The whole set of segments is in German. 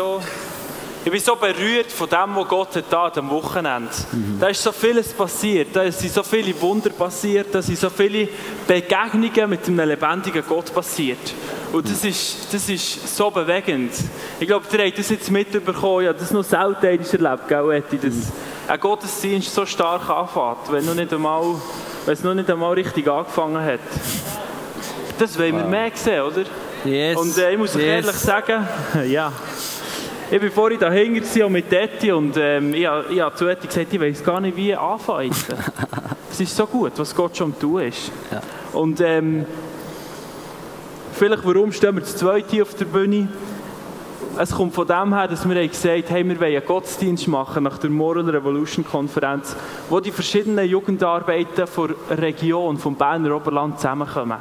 so, ich bin so berührt von dem, was Gott hat da am Wochenende. Da ist so vieles passiert, da sind so viele Wunder passiert, da sind so viele Begegnungen mit einem lebendigen Gott passiert. Und das ist, das ist so bewegend. Ich glaube, ihr habt das jetzt mitbekommen, ja, das noch selten erlebt, gell, Eti, dass ein Gottesdienst so stark anfängt, wenn, noch nicht einmal, wenn es noch nicht einmal richtig angefangen hat. Das wollen wir mehr sehen, oder? Yes. Und äh, ich muss euch yes. ehrlich sagen, ja. Ich bin vorhin dahinter auch mit Eti und ähm, ich, ich habe zu Eti gesagt, ich weiß gar nicht, wie anfangen. Es ist so gut, was Gott schon tun ist. Ja. Und ähm, vielleicht, warum stehen wir zu zweit hier auf der Bühne? Es kommt von dem her, dass wir gesagt haben, wir wollen einen Gottesdienst machen nach der Moral Revolution Konferenz, wo die verschiedenen Jugendarbeiten der Region, vom Berner Oberland zusammenkommen.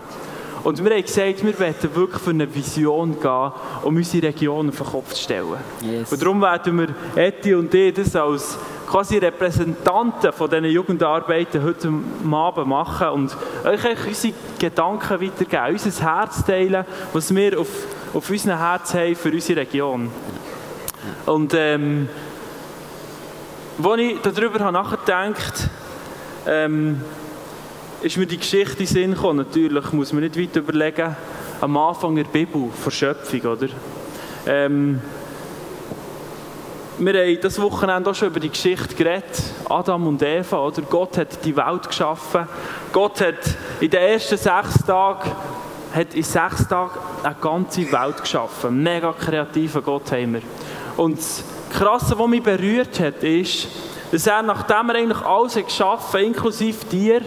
Und wir haben gesagt, wir wollen wirklich für eine Vision gehen, um unsere Region auf den Kopf zu stellen. Yes. Und darum werden wir, Eti und ich, das als quasi Repräsentanten von diesen Jugendarbeiten heute Abend machen und euch unsere Gedanken weitergeben, unser Herz teilen, was wir auf, auf unserem Herz haben für unsere Region. Und ähm, als ich darüber habe nachgedacht ähm, ist mir die Geschichte in den Sinn gekommen. Natürlich muss man nicht weit überlegen, am Anfang der Bibel, Verschöpfung, oder? Ähm, wir haben das Wochenende auch schon über die Geschichte geredet. Adam und Eva, oder? Gott hat die Welt geschaffen. Gott hat in den ersten sechs Tagen, hat in sechs Tagen eine ganze Welt geschaffen. Mega kreativer Gott haben wir. Und das Krasse, was mich berührt hat, ist, dass er, nachdem er eigentlich alles hat geschaffen inklusive dir,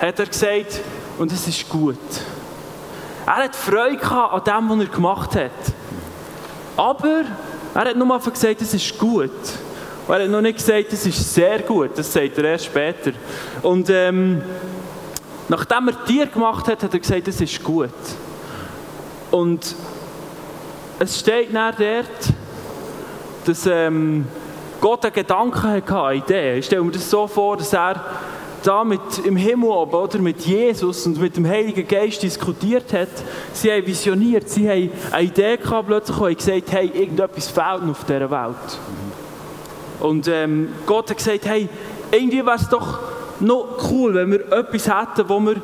hat er gesagt, und es ist gut. Er hat Freude an dem, was er gemacht hat. Aber er hat nur einfach gesagt, es ist gut. Und er hat noch nicht gesagt, es ist sehr gut. Das sagt er erst später. Und ähm, nachdem er Tier gemacht hat, hat er gesagt, es ist gut. Und es steht nach dort, dass ähm, Gott einen Gedanken hatte, eine Idee. Ich stelle mir das so vor, dass er da mit, im Himmel oben, oder, mit Jesus und mit dem Heiligen Geist diskutiert hat. Sie haben visioniert, sie haben eine Idee gehabt plötzlich und haben gesagt, hey, irgendetwas fehlt noch auf dieser Welt. Und ähm, Gott hat gesagt, hey, irgendwie wäre es doch noch cool, wenn wir etwas hätten, wo wir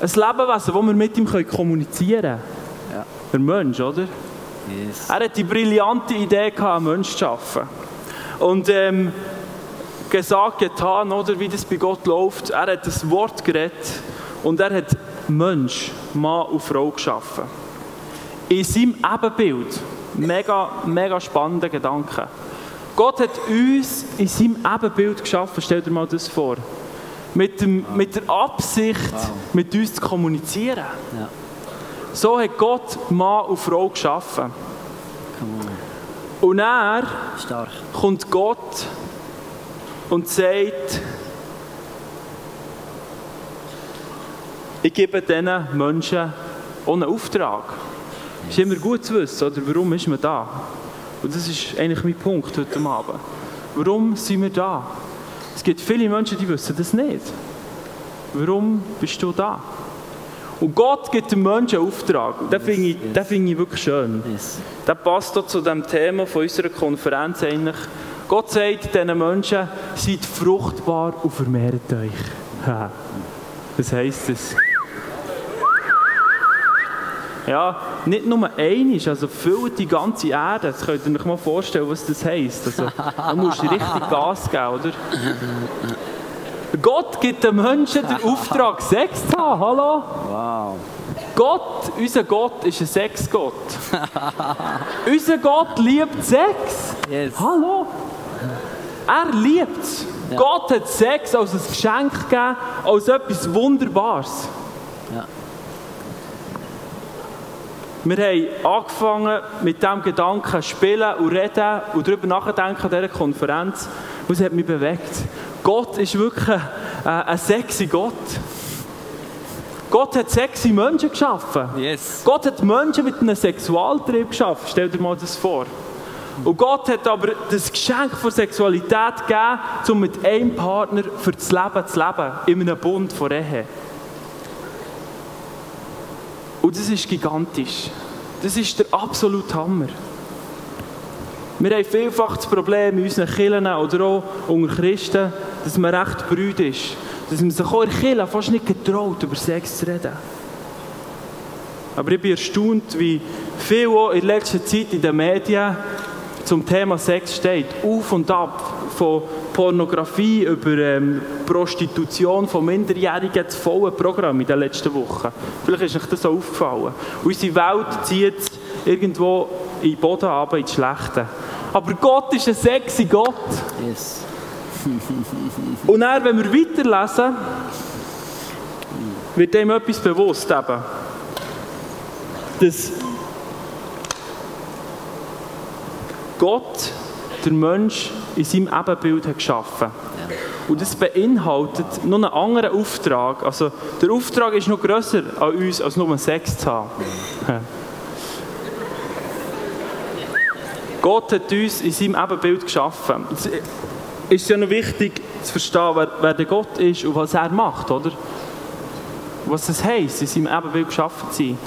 ein Lebewesen, wo wir mit ihm können kommunizieren können. Ja. Der Mensch, oder? Yes. Er hat die brillante Idee gehabt, einen Menschen zu schaffen. Und ähm, gesagt, getan, oder, wie das bei Gott läuft. Er hat das Wort geredet und er hat Mensch, Mann und Frau geschaffen. In seinem Ebenbild. Mega, mega spannender Gedanke. Gott hat uns in seinem Ebenbild geschaffen. Stell dir mal das vor. Mit, dem, mit der Absicht, mit uns zu kommunizieren. Ja. So hat Gott Mann und Frau geschaffen. Und er Stark. kommt Gott und sagt, ich gebe diesen Menschen einen Auftrag. Es ist immer gut zu wissen, oder warum ist man da? Und das ist eigentlich mein Punkt heute Abend. Warum sind wir da? Es gibt viele Menschen, die wissen das nicht. Warum bist du da? Und Gott gibt dem Menschen einen Auftrag. Und den finde ich, den finde ich wirklich schön. Yes. Das passt auch zu dem Thema von unserer Konferenz eigentlich. Gott sagt diesen Menschen, seid fruchtbar und vermehrt euch. Was heisst das? Ja, nicht nur einisch, also füllt die ganze Erde. Das könnt ihr euch mal vorstellen, was das heisst. Also, musst du richtig Gas geben, oder? Gott gibt den Menschen den Auftrag, Sex zu haben. Hallo? Wow. Gott, unser Gott ist ein Sexgott. unser Gott liebt Sex. Yes. Hallo? Er liebt es. Ja. Gott hat Sex als ein Geschenk gegeben, als etwas Wunderbares. Ja. Wir haben angefangen mit diesem Gedanken spielen und reden und darüber nachdenken an dieser Konferenz. Und es hat mich bewegt. Gott ist wirklich ein, äh, ein sexy Gott. Gott hat sexy Menschen geschaffen. Yes. Gott hat Menschen mit einem Sexualtrieb geschaffen. Stell dir mal das vor. Und Gott hat aber das Geschenk von Sexualität gegeben, um mit einem Partner für das Leben zu leben, in einem Bund von Ehe. Und das ist gigantisch. Das ist der absolute Hammer. Wir haben vielfach das Problem in unseren Kirchen oder auch unter Christen, dass man recht brüd ist. Dass man sich auch in Kirchen fast nicht getraut, über Sex zu reden. Aber ich bin erstaunt, wie viel auch in letzter Zeit in den Medien zum Thema Sex steht. Auf und ab. Von Pornografie über ähm, Prostitution von Minderjährigen, das volle Programm in den letzten Wochen. Vielleicht ist euch das so aufgefallen. Unsere Welt zieht irgendwo in den Boden runter, ins Schlechte. Aber Gott ist ein sexy Gott. Yes. Und dann, wenn wir weiterlesen, wird dem etwas bewusst eben. Dass Gott der Mensch in seinem Ebenbild hat geschaffen Und das beinhaltet noch einen anderen Auftrag. Also der Auftrag ist noch grösser an uns, als nur Sex zu haben. Gott hat uns in seinem Ebenbild geschaffen. Es ist ja noch wichtig zu verstehen, wer, wer der Gott ist und was er macht, oder? Was es heisst, in seinem Ebenbild geschaffen zu sein.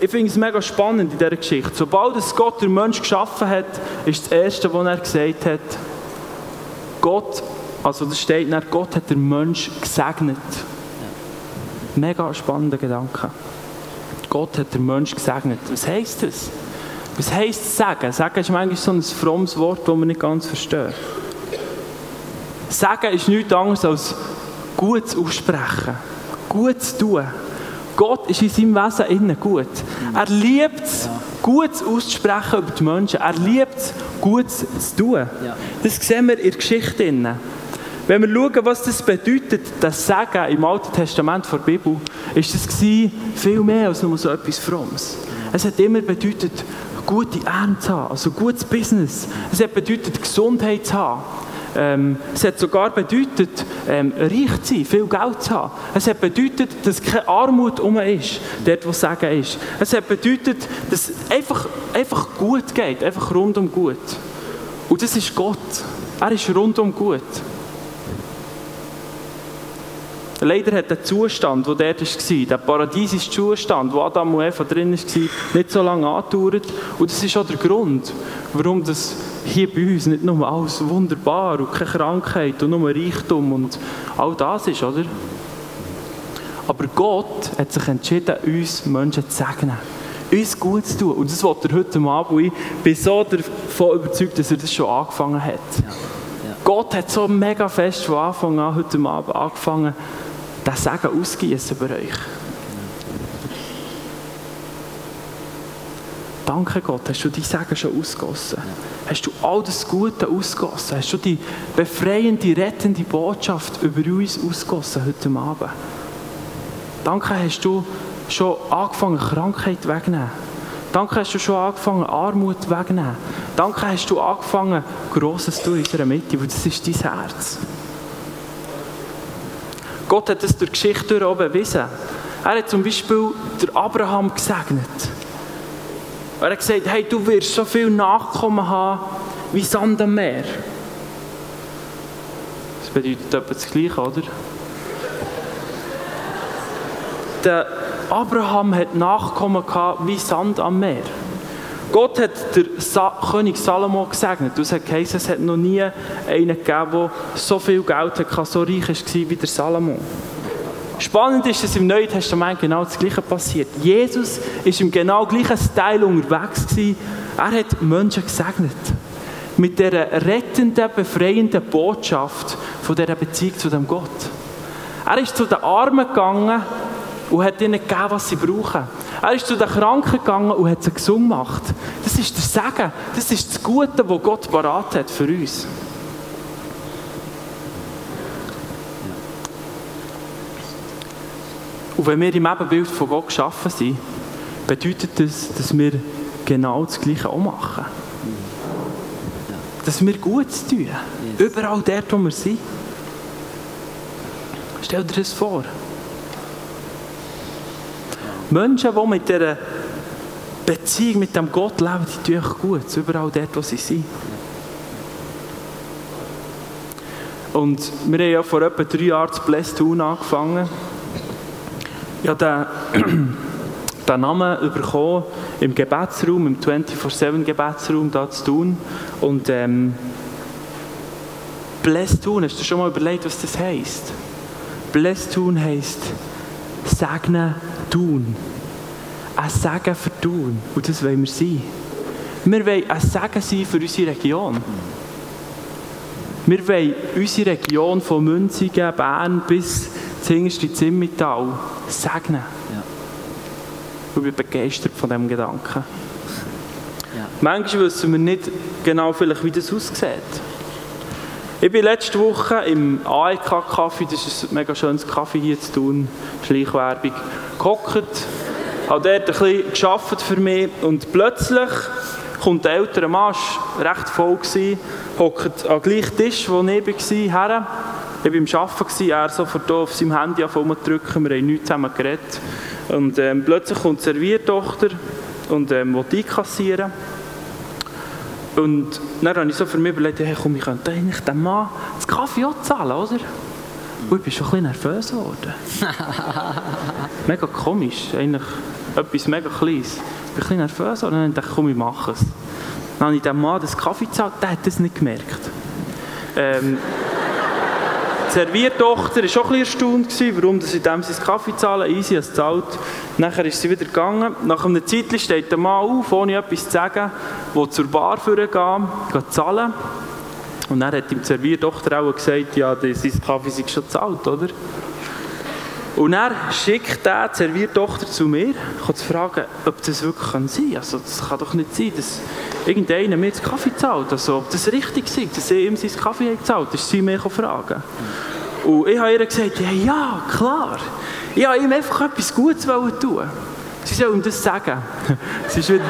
Ich finde es mega spannend in dieser Geschichte. Sobald es Gott den Mensch geschaffen hat, ist das Erste, was er gesagt hat, Gott, also das steht nach, Gott hat den Mensch gesegnet. Mega spannender Gedanke. Gott hat den Mensch gesegnet. Was heisst das? Was heisst sagen? Sagen ist manchmal so ein frommes Wort, das man nicht ganz versteht. Sagen ist nichts anderes als gut aussprechen, gut zu tun. Gott ist in seinem Wesen innen gut. Er liebt es, gut auszusprechen über die Menschen. Er liebt es, gut zu tun. Das sehen wir in der Geschichte. Innen. Wenn wir schauen, was das bedeutet, das Sagen im Alten Testament der Bibel, ist das viel mehr als nur so etwas Frommes. Es hat immer bedeutet, gute Ernte zu haben, also gutes Business. Es hat bedeutet, Gesundheit zu haben. Ähm, es hat sogar bedeutet, ähm, reich zu sein, viel Geld zu haben. Es hat bedeutet, dass keine Armut um ist, dort wo Sagen ist. Es hat bedeutet, dass es einfach, einfach gut geht, einfach rundum gut. Und das ist Gott. Er ist rundum gut. Leider hat der Zustand, der dort war, der paradiesische Zustand, wo Adam und Eva drin war, nicht so lange angedauert. Und das ist auch der Grund, warum das hier bei uns nicht nur alles wunderbar und keine Krankheit und nur Reichtum und all das ist, oder? Aber Gott hat sich entschieden, uns Menschen zu segnen. Uns gut zu tun. Und das wollte er heute Abend. Ich bin so davon überzeugt, dass er das schon angefangen hat. Ja. Ja. Gott hat so mega fest von Anfang an heute Abend angefangen, das Segen ausgießen über euch. Danke Gott, hast du die Segen schon ausgossen? Hast du all das Gute ausgossen? Hast du die befreiende, rettende Botschaft über uns ausgossen heute Abend? Danke, hast du schon angefangen, Krankheit wegzunehmen. Danke, hast du schon angefangen, Armut wegzunehmen. Danke, hast du angefangen, Grosses zu in unserer Mitte, weil das ist dein Herz. Gott hat es durch die Geschichte auch bewiesen. Er hat zum Beispiel der Abraham gesegnet. Er hat gesagt, hey, du wirst so viel Nachkommen haben wie Sand am Meer. Das bedeutet etwa das Gleiche, oder? Der Abraham hat Nachkommen gehabt wie Sand am Meer. Gott hat der Sa König Salomo gesegnet. Du sagst, es hat noch nie einen gegeben, der so viel Geld hatte, so reich war wie der Salomo. Spannend ist, dass im Neuen Testament genau das Gleiche passiert. Jesus war im genau gleichen Style unterwegs. Gewesen. Er hat Menschen gesegnet. Mit dieser rettenden, befreienden Botschaft von dieser Beziehung zu dem Gott. Er ist zu den Armen gegangen und hat ihnen gegeben, was sie brauchen. Er ist zu den Kranken gegangen und hat sie gesund gemacht. Das ist der Segen. Das ist das Gute, das Gott parat hat für uns. Und wenn wir im Ebenbild von Gott geschaffen sind, bedeutet das, dass wir genau das Gleiche auch machen. Dass wir Gutes tun. Überall dort, wo wir sind. Stell dir das vor. Menschen, die mit dieser Beziehung mit dem Gott leben, die tun euch gut, überall dort, wo sie sind. Und wir haben ja vor etwa drei Jahren zu Bless Town angefangen. Ja, den den Namen bekommen im Gebetsraum, im 24-7-Gebetsraum da zu tun. Und ähm, Bless tun, hast du schon mal überlegt, was das heisst? Bless tun heisst segnen tun. Ein Segen für tun. Und das wollen wir sein. Wir wollen ein Segen sein für unsere Region. Wir wollen unsere Region von Münzigen, Bern bis das hinterste Zimmertal segnen. Ja. Ich bin begeistert von diesem Gedanken. Ja. Manchmal wissen wir nicht genau, vielleicht, wie das aussieht. Ich bin letzte Woche im AEK-Kaffee, das ist ein mega schönes Kaffee hier zu tun, Schleichwerbung, gehockt, habe dort ein bisschen gearbeitet für mich und plötzlich kommt der ältere Mann, recht voll, gewesen, hockt am gleichen Tisch, wo ich war, her. Ich war am Arbeiten, er sofort auf seinem Handy drücken, wir haben nichts zusammen geredet. Und ähm, plötzlich kommt die Serviertochter und ähm, will einkassieren. Und dann habe ich so für mich überlegt, hey, komm, ich könnte eigentlich dem Mann das Kaffee auch zahlen, oder? Und ich bin schon ein bisschen nervös geworden. mega komisch, eigentlich etwas mega Kleines. Ich bin ein bisschen nervös geworden und dann dachte ich, komm, ich mache es. Dann habe ich dem Mann das Kaffee gezahlt, der hat das nicht gemerkt. Ähm, die Serviertochter war auch ein erstaunt, warum sie dem sein Kaffee zahlen. Easy, als zahlt. Nachher ist sie wieder gegangen. Nach einer Zeit steht der Mann auf, ohne etwas zu sagen, will zur Bar führen gehen, geht zahlen. Und dann hat ihm die Serviertochter auch gesagt, ja, sein Kaffee ist schon gezahlt, oder? Und er schickt der die Serviertochter zu mir, um zu fragen, ob das wirklich sein kann. Also, das kann doch nicht sein, dass irgendeiner mir den Kaffee zahlt. Also, ob das richtig ist, dass er ihm seinen Kaffee zahlt, das ist sie mir fragen. Und ich habe ihr gesagt, ja, ja, klar. Ich wollte ihm einfach etwas Gutes tun. Sie soll ihm das sagen. sie, ist wieder,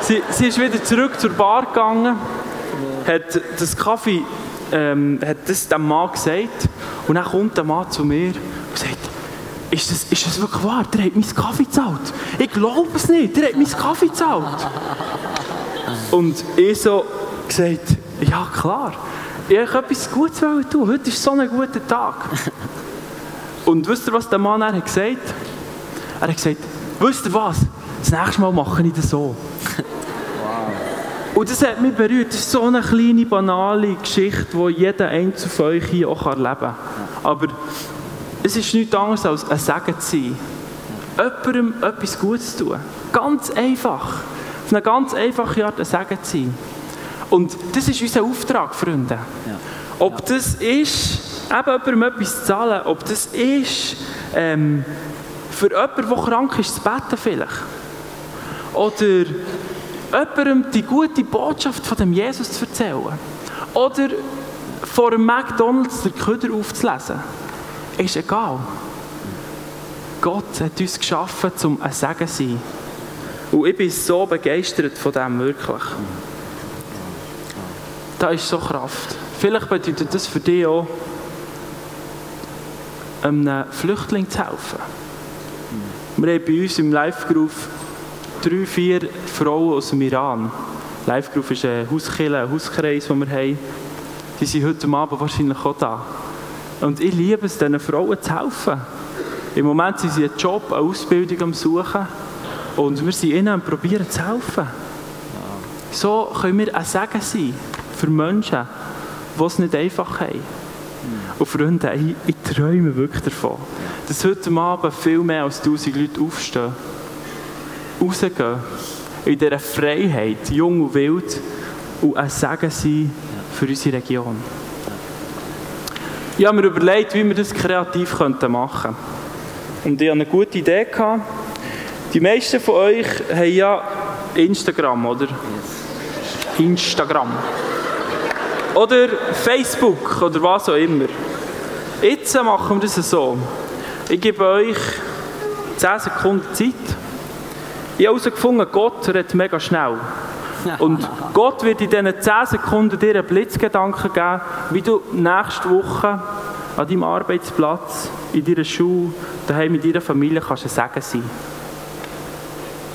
sie, sie ist wieder zurück zur Bar gegangen, hat das Kaffee ähm, hat das dem Mann gesagt und dann kommt der Mann zu mir und sagt, ist das, ist das wirklich wahr? Der hat meinen Kaffee gezahlt. Ich glaube es nicht, der hat meinen Kaffee gezahlt. Und ich so gesagt, ja klar, ich wollte etwas Gutes tun. Heute ist so ein guter Tag. Und wisst ihr, was der Mann dann hat gesagt Er hat gesagt, wisst ihr was, das nächste Mal mache ich das so. Und das hat mich berührt. Das ist so eine kleine, banale Geschichte, die jeder Einzelne von euch hier auch erleben kann. Aber es ist nichts anderes als ein Segen zu sein. Jemandem etwas Gutes zu tun. Ganz einfach. Auf eine ganz einfache Art ein Segen zu sein. Und das ist unser Auftrag, Freunde. Ja. Ob das ist, eben jemandem etwas zu zahlen, ob das ist, ähm, für jemanden, der krank ist, zu beten vielleicht. Oder jemandem die gute Botschaft von dem Jesus zu erzählen. Oder vor einem McDonalds den Köder aufzulesen. Ist egal. Gott hat uns geschaffen, um ein Segen zu sein. Und ich bin so begeistert von dem, wirklich. Da ist so Kraft. Vielleicht bedeutet das für dich auch, einem Flüchtling zu helfen. Wir haben bei uns im Live-Group drei, vier Frauen aus dem Iran. Live-Group ist ein Hauskiller, ein Hauskreis, den wir haben. Die sind heute Abend wahrscheinlich auch da. Und ich liebe es, diesen Frauen zu helfen. Im Moment sind sie einen Job, eine Ausbildung am Suchen. Und wir sind ihnen am Probieren zu helfen. So können wir ein Segen sein für Menschen, die es nicht einfach haben. Und Freunde, ich, ich träume wirklich davon, dass heute Abend viel mehr als tausend Leute aufstehen rausgehen, in dieser Freiheit, jung und wild, und ein Segen sein für unsere Region. Ich habe mir überlegt, wie wir das kreativ machen könnten. Und ich hatte eine gute Idee. Gehabt. Die meisten von euch haben ja Instagram, oder? Instagram. Oder Facebook, oder was auch immer. Jetzt machen wir das so. Ich gebe euch 10 Sekunden Zeit. Ich habe herausgefunden, Gott redet mega schnell. Und Gott wird in diesen 10 Sekunden dir einen Blitzgedanken geben, wie du nächste Woche an deinem Arbeitsplatz, in deiner Schule, daheim mit deiner Familie kannst ein Segen sein.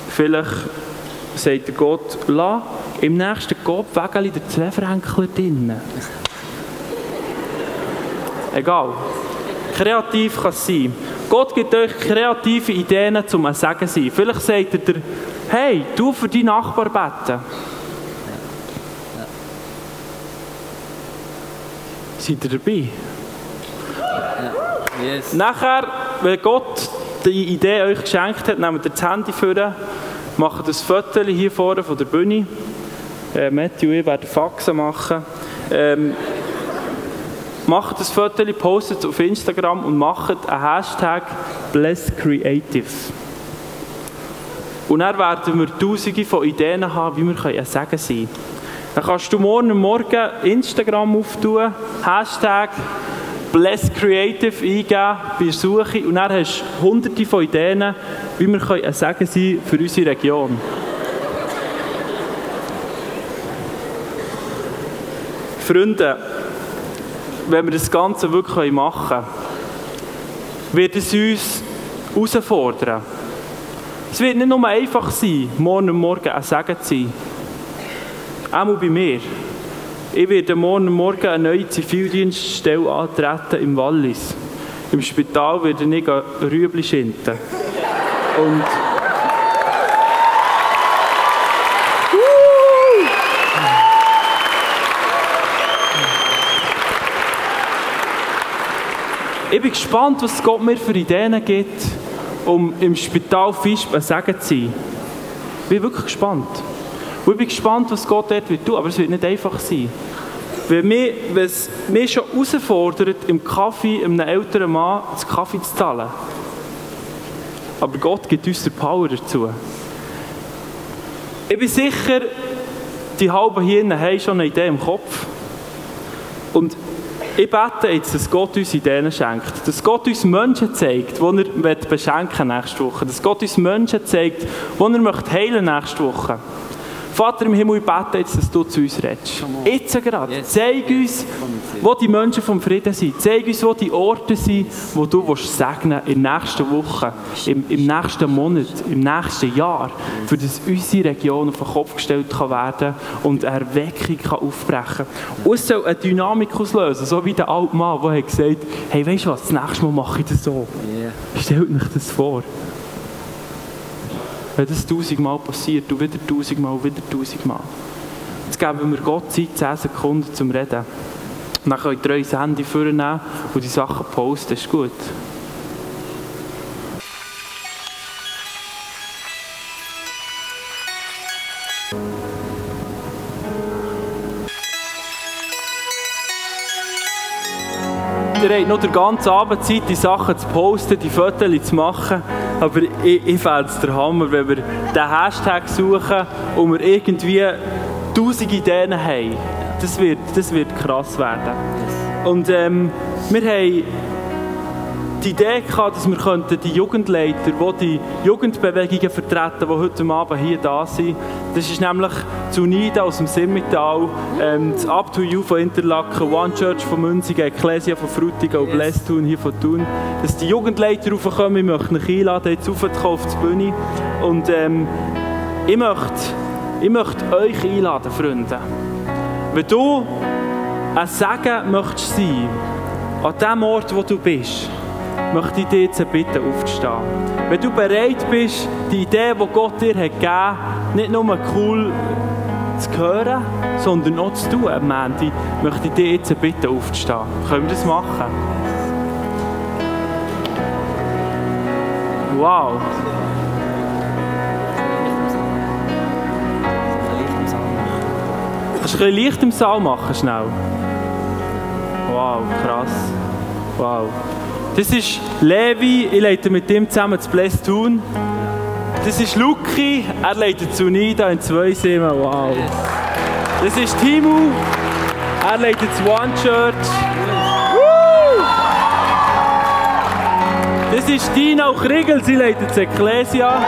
Vielleicht sagt Gott, lass im nächsten Kopfwägel der Zweiferhenkler drinnen. Egal. Kreativ kann sein Gott gibt euch kreative Ideen, um ein Segen sein. Vielleicht sagt er dir, hey, du für deinen Nachbar beten. Seid ihr dabei? Yes. Nachher, wenn Gott die Idee euch geschenkt hat, nehmt ihr das Handy vor, macht ein Foto hier vorne von der Bühne. Äh, Matthew und ich werden Faxen machen. Ähm, macht das Foto, postet es auf Instagram und macht einen Hashtag BlessCreative. Und dann werden wir tausende von Ideen haben, wie wir ein Segen sein können. Dann kannst du morgen Morgen Instagram auftun, Hashtag Bless Creative eingeben Suche und dann hast du hunderte von Ideen, wie wir ein Segen sein für unsere Region. Freunde, wenn wir das Ganze wirklich machen können, wird es uns herausfordern. Es wird nicht nur einfach sein, morgen und morgen ein Segen zu sein. Auch bei mir. Ich werde morgen Morgen eine neue Zivildienststelle antreten im Wallis. Im Spital werde ich Rüebli schinden. Und Ich bin gespannt, was Gott mir für Ideen gibt, um im Spital Fisch ein Segen zu sein. Ich bin wirklich gespannt. Und ich bin gespannt, was Gott dort wird tun, aber es wird nicht einfach sein. Wenn, mich, es mich schon herausfordert, im Kaffee einem älteren Mann das Kaffee zu zahlen. Aber Gott gibt uns die Power dazu. Ich bin sicher, die halben hier haben schon eine Idee im Kopf. Und ich bete jetzt, dass Gott uns Ideen schenkt. Dass Gott uns Menschen zeigt, die er beschenken nächste Woche. Dass Gott uns Menschen zeigt, die er möchte heilen nächste Woche. Vater im Himmel, ich bete jetzt, dass du zu uns redest. Jetzt gerade. Yes. Zeig uns, wo die Menschen vom Frieden sind. Zeig uns, wo die Orte sind, wo du willst segnen in der nächsten Woche, im, im nächsten Monat, im nächsten Jahr, für dass unsere Region auf den Kopf gestellt kann werden und eine Erweckung kann aufbrechen kann. Und es soll eine Dynamik auslösen, so wie der alte Mann, der hat gesagt hey, weißt du was, das nächste Mal mache ich das so. Yeah. Stellt euch das vor. Wenn das tausendmal passiert und wieder tausendmal wieder tausendmal. Jetzt geben wir Gott Zeit, 10 Sekunden zum Reden. Dann könnt ihr euer Handy vornehmen und die Sachen posten. Ist gut. Ihr habt noch den ganzen Abend Zeit, die Sachen zu posten, die Fotos zu machen. Aber ich, ich fände es der Hammer, wenn wir den Hashtag suchen und wir irgendwie tausend Ideen haben. Das wird, das wird krass werden. Und ähm, wir haben die Idee gehabt, dass wir die Jugendleiter, die die Jugendbewegungen vertreten, die heute Abend hier da sind, das ist nämlich Zunida aus dem Simmental, ähm, das Up to You von Interlaken, One Church von Münzigen, Ecclesia von Frutigen und yes. Hier von Thun, dass die Jugendleiter raufkommen, ich möchte euch einladen, jetzt raufzukommen auf die Bühne und ähm, ich möchte, ich möchte euch einladen, Freunde. Wenn du ein Segen möchtest sein, an dem Ort, wo du bist, möchte ich dich jetzt bitten, aufzustehen. Wenn du bereit bist, die Idee, die Gott dir hat gegeben hat, nicht nur cool zu hören, sondern auch zu tun am möchte ich dich jetzt bitten, aufzustehen. Können wir das machen? Wow. Kannst du ein bisschen Licht im Saal machen, schnell? Wow, krass. Wow. Das ist Levi, ich leite mit ihm zusammen das Bless Tun. Das ist Luki, er leitet zu Nida in zwei Simmen. Wow. Das ist Timu, er leitet zu One Church. Das ist Dina Kriegel, sie leitet zu Ecclesia.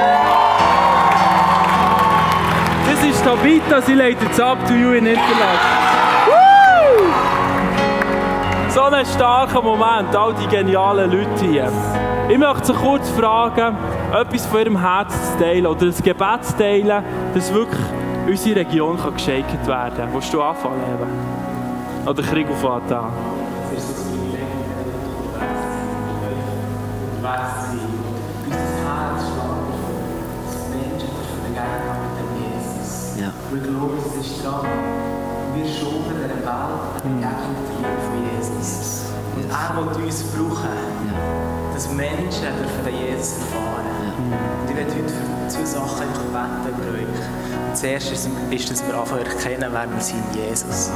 Das ist Tabitha, sie leitet es Up to You in Interlaken so ein starker Moment, all die genialen Leute hier. Ich möchte Sie kurz fragen, etwas von Ihrem Herzen zu teilen oder ein Gebet zu teilen, dass wirklich unsere Region kann geschenkt werden kann. Willst du anfangen, Oder Krieg auf an? unterwegs zu sein. Und unser Herz schlägt dass Menschen dürfen begegnen mit dem Jesus. Ja. Wir glauben, es ist dran. Wir schulden der Welt eine Begegnung von Jesus. Und er will uns brauchen, Ja. dass Menschen dürfen den Jesus erfahren. Und ich werde heute für zwei Sachen beten über euch. Und das erste ist, dass wir anfangen erkennen, wer wir sind, Jesus.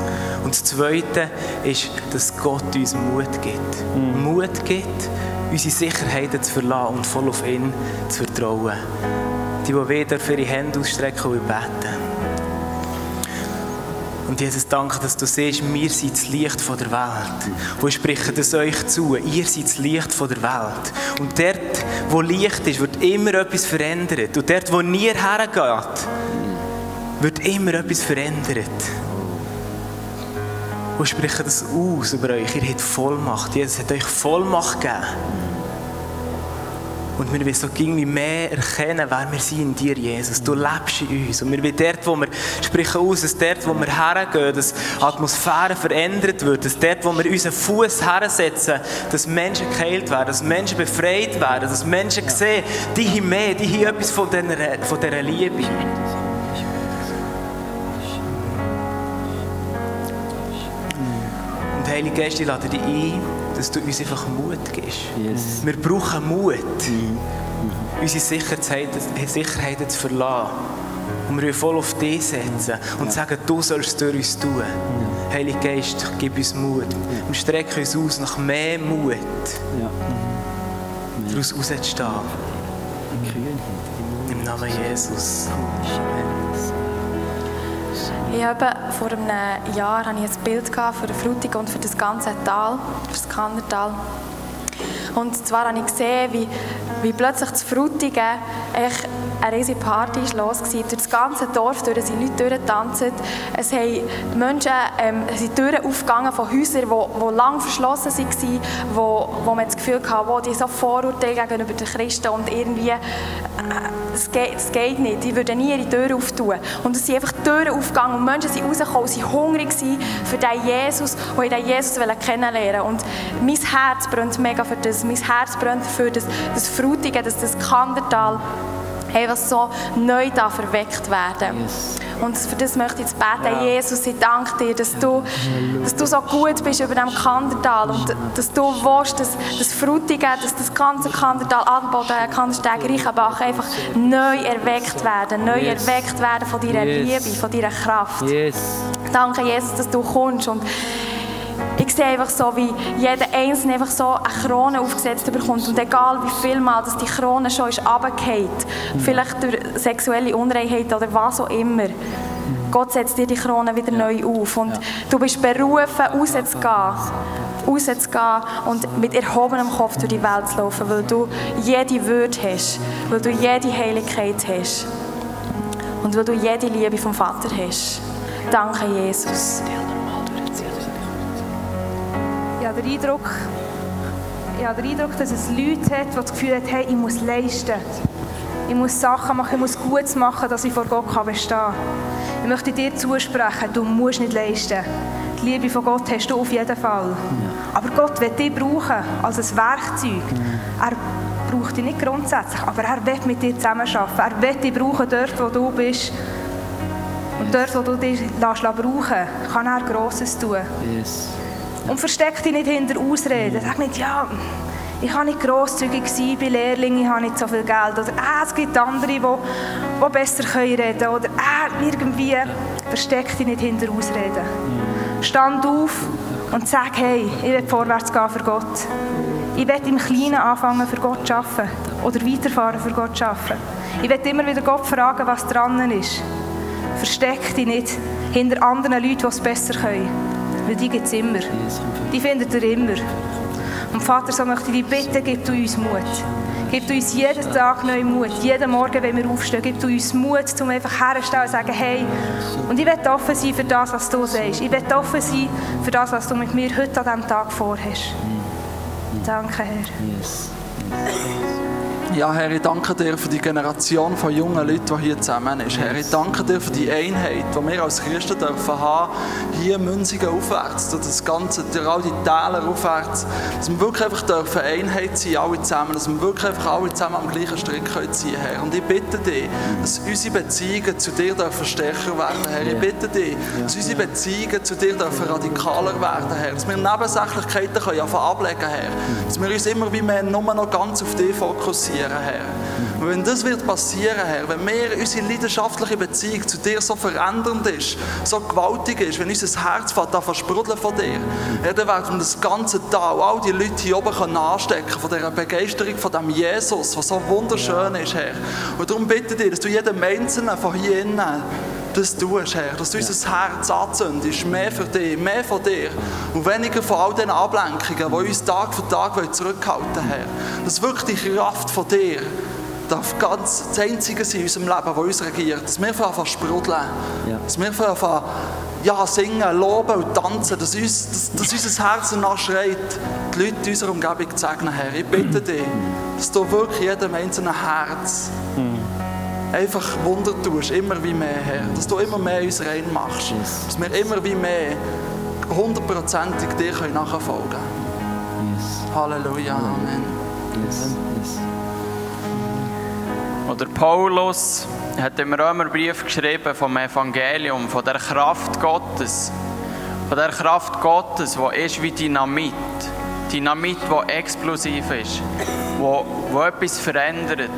Und das zweite ist, dass Gott uns Mut gibt. Mut gibt, unsere Sicherheiten zu verlassen und voll auf ihn zu vertrauen. Die, die weh dürfen ihre Hände ausstrecken und beten. Und Jesus, danke, dass du siehst, wir sind das Licht der Welt. Und ich spreche das euch zu. Ihr seid das Licht der Welt. Und dort, wo Licht ist, wird immer etwas verändert. Und dort, wo nie hergeht, wird immer etwas verändert. Und ich spreche das aus über euch. Ihr habt Vollmacht. Jesus hat euch Vollmacht gegeben. Und wir wollen so irgendwie mehr erkennen, wer wir sind in dir, Jesus. Du lebst in uns. Und wir wollen dort, wo wir sprechen aus, dass dort, wo wir hergehen, dass die Atmosphäre verändert wird, dass dort, wo wir unseren Fuß hersetzen, dass Menschen geheilt werden, dass Menschen befreit werden, dass Menschen sehen, die haben mehr, die haben etwas von dieser, von dieser Liebe. Und Heilige Geist, ich lade dich ein, dass du uns einfach Mut gibst. Yes. Wir brauchen Mut, unsere Sicherheiten, Sicherheiten zu verlassen. Und wir wollen voll auf dich setzen und sagen, du sollst es durch uns tun. Heilige Geist, gib uns Mut. Wir strecken uns aus nach mehr Mut, Ja. daraus rauszustehen. Im Namen Jesus. Ich habe vor einem Jahr hatte ich ein Bild für Frutig und für das ganze Tal, für das Kandertal. Und zwar habe ich gesehen, wie, wie plötzlich das Frutigen echt eine riesige Party ist los war. Durch das ganze Dorf durch sind Leute durchgetanzt. Es haben Menschen ähm, sind Türen aufgegangen von Häusern, die, die lang verschlossen waren, wo, wo man das Gefühl hatte, wo die so Vorurteile gegenüber den Christen und irgendwie es geht, es geht nicht. Die würden nie ihre Türen auftun. Und es sind einfach Türen aufgegangen und Menschen sind rausgekommen, sie waren hungrig für den Jesus, die den Jesus kennenlernen. Und mein Herz brennt mega für das. Mein Herz brennt für das, das Frutige, das, das Kandertal einfach so neu da verweckt werden. Yes. Und für das möchte ich jetzt beten. Jesus, ich danke dir, dass du, dass du so gut bist über dem Kandertal und dass du willst, dass das Frutige, dass das ganze Kandertal, Adelboden, Kandersteg, Reichenbach einfach neu erweckt werden. Neu Yes. erweckt werden von deiner Yes. Liebe, von deiner Kraft. Danke, Jesus, dass du kommst. Und ich sehe einfach so, wie jeder Einzelne einfach so eine Krone aufgesetzt bekommt. Und egal wie viel Mal dass die Krone schon ist runtergefallen, vielleicht durch sexuelle Unreinheit oder was auch immer, Gott setzt dir die Krone wieder neu auf. Und du bist berufen, rauszugehen. Rauszugehen und mit erhobenem Kopf durch die Welt zu laufen, weil du jede Würde hast, weil du jede Heiligkeit hast und weil du jede Liebe vom Vater hast. Danke, Jesus. Ich habe den Eindruck, ich habe den Eindruck, dass es Leute hat, die das Gefühl haben, hey, ich muss leisten. Ich muss Sachen machen, ich muss Gutes machen, dass ich vor Gott kann bestehen kann. Ich möchte dir zusprechen, du musst nicht leisten. Die Liebe von Gott hast du auf jeden Fall. Aber Gott wird dich brauchen als ein Werkzeug. Er braucht dich nicht grundsätzlich, aber er will mit dir zusammenarbeiten. Er will dich brauchen dort, wo du bist. Und dort, wo du dich lässt brauchen kann er Grosses tun. Yes. Und versteck dich nicht hinter Ausreden. Sag nicht, ja, ich war nicht grosszügig bei Lehrlingen, ich habe nicht so viel Geld. Oder ah, es gibt andere, die, die besser können reden können. Oder ah, irgendwie. Versteck dich nicht hinter Ausreden. Stand auf und sag, hey, ich will vorwärts gehen für Gott. Ich will im Kleinen anfangen, für Gott zu arbeiten. Oder weiterfahren, für Gott zu arbeiten. Ich will immer wieder Gott fragen, was dran ist. Versteck dich nicht hinter anderen Leuten, die es besser können. Weil die gibt es immer. Die findet ihr immer. Und Vater, so möchte ich dich bitten, gib du uns Mut. Gib uns jeden Tag neu Mut. Jeden Morgen, wenn wir aufstehen, gib uns Mut, um einfach herzustellen und zu sagen, hey, und ich will offen sein für das, was du sagst. Ich will offen sein für das, was du mit mir heute an diesem Tag vorhast. Danke, Herr. Yes. Ja, Herr, ich danke dir für die Generation von jungen Leuten, die hier zusammen ist. Herr, ich danke dir für die Einheit, die wir als Christen dürfen haben, hier Münzigen aufwärts, durch das Ganze, durch all die Täler aufwärts, dass wir wirklich einfach dürfen Einheit sein, alle zusammen, dass wir wirklich einfach alle zusammen am gleichen Strick können ziehen, Herr. Und ich bitte dich, dass unsere Beziehungen zu dir dürfen stärker werden, Herr. Ich bitte dich, dass unsere Beziehungen zu dir dürfen radikaler werden, Herr. Dass wir Nebensächlichkeiten können ablegen, Herr. Dass wir uns immer wie mehr nur noch ganz auf dich fokussieren passieren, Herr. Und wenn das wird passieren, Herr, wenn wir unsere leidenschaftliche Beziehung zu dir so verändernd ist, so gewaltig ist, wenn unser Herz fängt an versprudeln von dir, ja, dann werden wir das ganze Tal, all die Leute hier oben können anstecken von dieser Begeisterung von dem Jesus, was so wunderschön ist, Herr. Und darum bitte ich dich, dass du jedem Einzelnen von hier innen das tust, Herr. Dass du ja. unser Herz anzündest, mehr für dich, mehr von dir und weniger von all den Ablenkungen, die uns Tag für Tag zurückhalten Herr. Dass wirklich die Kraft von dir darf ganz das Einzige sein in unserem Leben, das uns regiert. Dass wir anfangen sprudeln. Ja. Dass wir anfangen ja, singen, loben und tanzen. Dass, uns, dass, dass unser Herz danach schreit, die Leute in unserer Umgebung zu segnen, Herr. Ich bitte dich, dass du wirklich jedem einzelnen Herz mhm einfach Wunder tust, immer wie mehr, Herr. Dass du immer mehr uns rein machst. Yes. Dass wir immer wie mehr hundertprozentig dir nachfolgen können. Yes. Halleluja, Amen. Yes. Yes. Oder Paulus hat im Römerbrief geschrieben vom Evangelium, von der Kraft Gottes. Von der Kraft Gottes, die ist wie Dynamit. Dynamit, die explosiv ist, wo, wo etwas verändert.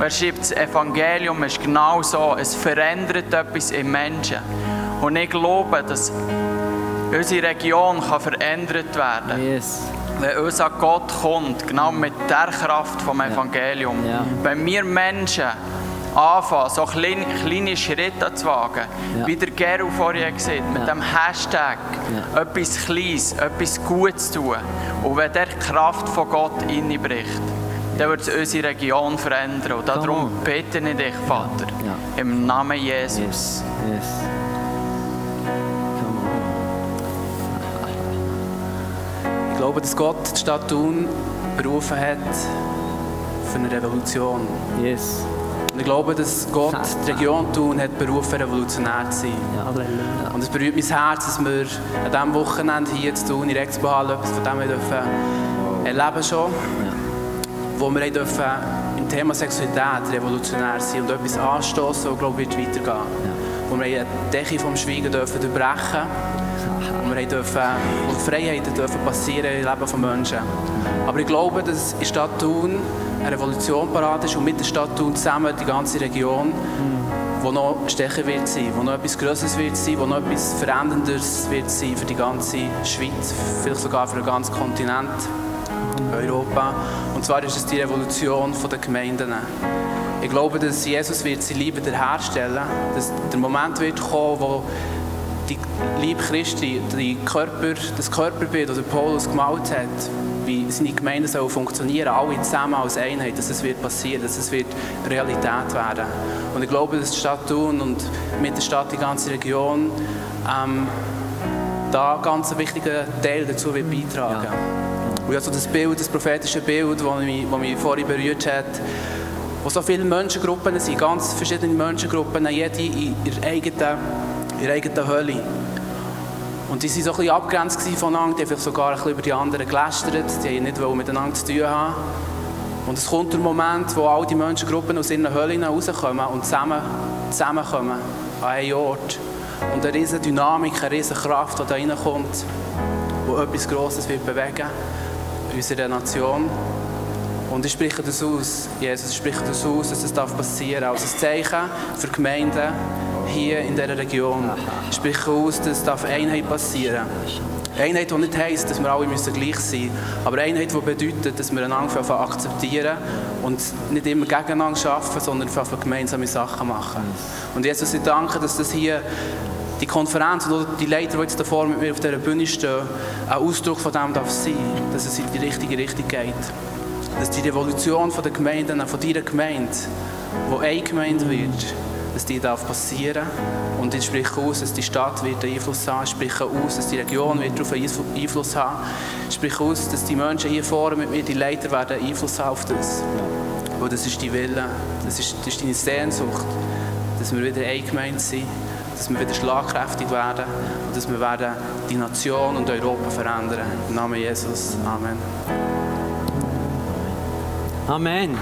Er schreibt, das Evangelium ist genau so. Es verändert etwas im Menschen. Und ich glaube, dass unsere Region kann verändert werden kann. Yes. Wenn unser Gott kommt, genau mit der Kraft vom Evangelium. Ja. Ja. Wenn wir Menschen anfangen, so kleine, kleine Schritte zu wagen, ja. wie der Gero vorher gesagt mit dem Hashtag, etwas Kleines, etwas Gutes tun. Und wenn der Kraft von Gott reinbricht, dann wird es unsere Region verändern. Und darum bete ich dich, Vater, ja. im Namen Jesus. Yes. Yes. Ich glaube, dass Gott die Stadt Thun berufen hat für eine Revolution. Yes. Und ich glaube, dass Gott die Region Thun hat berufen, revolutionär zu sein. Ja, Und es berührt mein Herz, dass wir an diesem Wochenende hier zu Thun in Expo etwas von dem dürfen erleben schon. Ja wo wir dürfen im Thema Sexualität revolutionär sein und etwas anstoßen, das glaube ich, wird weitergehen ja. Wo wir eine Decke vom Schweigen dürfen durchbrechen und wir dürfen, und Freiheiten dürfen passieren im Leben von Menschen. Aber ich glaube, dass in Stadt Thun eine Revolution parat ist und mit der Stadt Thun zusammen die ganze Region, wo noch stärker wird sein, wo noch etwas Größeres wird sein, wo noch etwas Veränderndes wird sein für die ganze Schweiz, vielleicht sogar für den ganzen Kontinent. Europa. Und zwar ist es die Revolution der Gemeinden. Ich glaube, dass Jesus wird seine Liebe wiederherstellen dass der Moment wird kommen, wo die Liebe Christi, die Körper, das Körperbild, das Paulus gemalt hat, wie seine Gemeinde soll funktionieren, alle zusammen als Einheit, dass es wird passieren, dass es wird Realität werden. Und ich glaube, dass die Stadt Thun und mit der Stadt die ganze Region ähm, da ganz einen wichtigen Teil dazu wird beitragen. Ja. Und also das Bild, das prophetische Bild, das mich, das mich vorhin berührt hat, wo so viele Menschengruppen sind, ganz verschiedene Menschengruppen, jede in ihrer eigenen, ihrer eigenen Hölle. Und die waren so ein bisschen abgegrenzt voneinander, die haben vielleicht sogar ein bisschen über die anderen gelästert, die haben nicht miteinander zu tun haben. Und es kommt der Moment, wo all die Menschengruppen aus ihren Höllen rauskommen und zusammen, zusammenkommen an einen Ort. Und eine riesige Dynamik, eine riesige Kraft, die da reinkommt, die etwas Grosses wird bewegen unserer Nation. Und ich spreche das aus, Jesus, ich spreche das aus, dass es das passieren darf. Als ein Zeichen für Gemeinden hier in dieser Region. Ich spreche aus, dass es Einheit passieren darf. Einheit, die nicht heisst, dass wir alle müssen gleich sein müssen, aber Einheit, die bedeutet, dass wir einander akzeptieren und nicht immer gegeneinander arbeiten, sondern gemeinsame Sachen machen. Und Jesus, ich danke, dass das hier die Konferenz oder die Leiter, die jetzt da vorne mit mir auf dieser Bühne stehen, ein Ausdruck von dem darf sein, dass es in die richtige Richtung geht. Dass die Revolution von der Gemeinden, von deiner Gemeinde, wo eine Gemeinde wird, dass die darf passieren und ich spreche aus, dass die Stadt wird Einfluss haben, ich spreche aus, dass die Region wird darauf Einfluss haben, ich spreche aus, dass die Menschen hier vorne mit mir, die Leiter werden Einfluss haben auf das. Und das ist die Wille, das ist, das ist deine Sehnsucht, dass wir wieder ein Gemeinde sind, dass wir wieder schlagkräftig werden und dass wir werden die Nation und Europa verändern. Im Namen Jesus. Amen. Amen.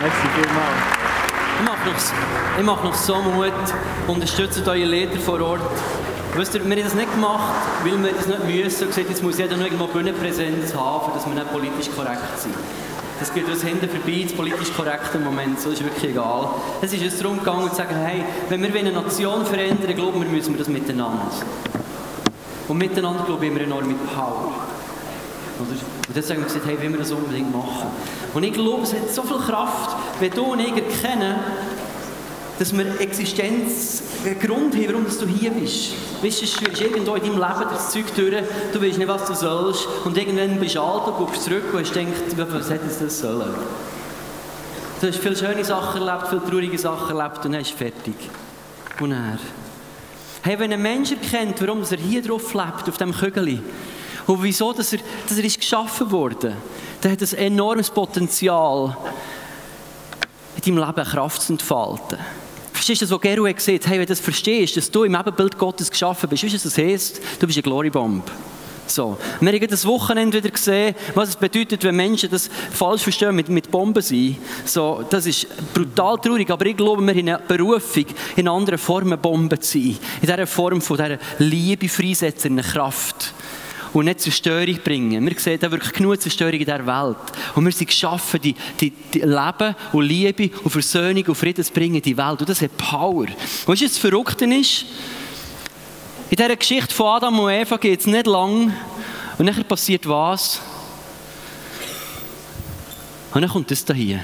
Merci vielmals. Ich mache noch, ich mache noch so Mut. Unterstützt eure Leiter vor Ort. Wisst ihr, wir haben das nicht gemacht, weil wir das nicht müssen. Und gesagt, jetzt muss jeder noch irgendwo Bühnenpräsenz haben, dass wir nicht politisch korrekt sind. Das geht uns hinten vorbei, das politisch korrekte Moment, so ist wirklich egal. Es ist jetzt darum gegangen, zu sagen, hey, wenn wir eine Nation verändern, glauben wir, müssen wir das miteinander. Und miteinander, glaube ich, haben wir enorme Power. Oder? Und deswegen haben wir gesagt, hey, wollen wir das unbedingt machen. Und ich glaube, es hat so viel Kraft, wenn du und ich erkennen, dass wir Existenz, einen Grund haben, warum du hier bist. Weißt du, ist irgendwo in deinem Leben das Zeug durch, du weißt nicht, was du sollst, und irgendwann bist du alt und guckst zurück und gedacht, was hätte das sollen? Du hast viele schöne Sachen erlebt, viele traurige Sachen erlebt und dann ist fertig. Und er. Hey, wenn ein Mensch erkennt, warum er hier drauf lebt, auf diesem Kügel, und wieso dass er, dass er ist geschaffen wurde, dann hat ein enormes Potenzial, in deinem Leben Kraft zu entfalten. Verstehst du das, was Geru gesagt Hey, wenn du das verstehst, dass du im Ebenbild Gottes geschaffen bist, weißt du, was das heisst? Du bist eine Glorybomb. So. Wir haben das Wochenende wieder gesehen, was es bedeutet, wenn Menschen das falsch verstehen mit, mit Bomben sein. So, das ist brutal traurig, aber ich glaube, wir haben eine Berufung, in anderen Formen Bomben zu sein. In dieser Form von dieser Liebe freisetzen, eine Kraft und nicht Zerstörung bringen. Wir sehen da wirklich genug Zerstörung in dieser Welt. Und wir sind geschaffen, die, die, die Leben und Liebe und Versöhnung und Frieden zu bringen in die Welt. Und das hat Power. Und weißt du, das Verrückte ist? In dieser Geschichte von Adam und Eva geht es nicht lang. Und dann passiert was? Und dann kommt das hier.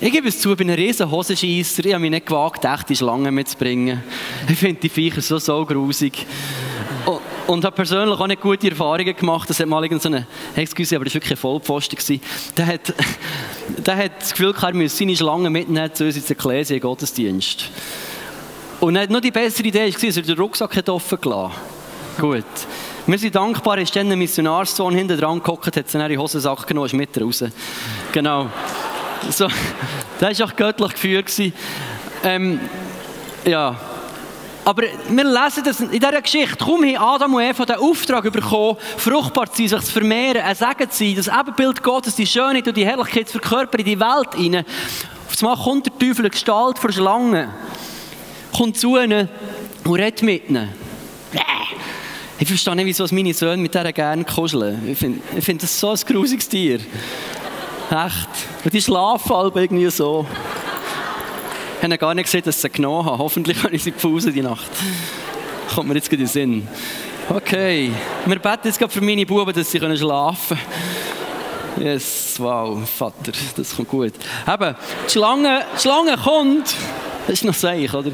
Ich gebe es zu, ich bin ein riesen Hosenscheisser. Ich habe mich nicht gewagt, echte Schlangen mitzubringen. Ich finde die Viecher so, so grusig. Und, und habe persönlich auch nicht gute Erfahrungen gemacht. Das hat mal irgendeine, so excuse, aber das war wirklich ein Vollpfosten. Der hat, der hat das Gefühl gehabt, er müsse seine Schlange mitnehmen zu uns ins Ekklesia Gottesdienst. Und dann hat noch die bessere Idee war, dass er den Rucksack hat offen gelassen Gut. Wir sind dankbar, ist dann ein Missionarssohn hinten dran gehockt, hat seine Hosensack genommen, ist mit raus. Genau. So, das war auch göttlich geführt. Ähm, ja. Aber wir lesen das in dieser Geschichte. Kaum haben Adam und Eva den Auftrag bekommen, fruchtbar zu sein, sich zu vermehren, ein Segen zu sein, das Ebenbild Gottes, die Schönheit und die Herrlichkeit zu verkörpern in die Welt hinein. Auf einmal kommt der Teufel in Gestalt von Schlangen, kommt zu ihnen und redet mit ihnen. Ich verstehe nicht, wieso meine Söhne mit dieser gerne kuscheln. Ich finde find das so ein grusiges Tier. Echt. Und die schlafen irgendwie so. Ich habe gar nicht gesehen, dass sie genommen haben. Hoffentlich habe ich sie gefunden die Nacht. Kommt mir jetzt gerade in den Sinn. Okay. Wir beten jetzt gerade für meine Buben, dass sie schlafen können. Yes, wow, Vater, das kommt gut. Eben, die Schlange, die Schlange kommt. Das ist noch seich, oder?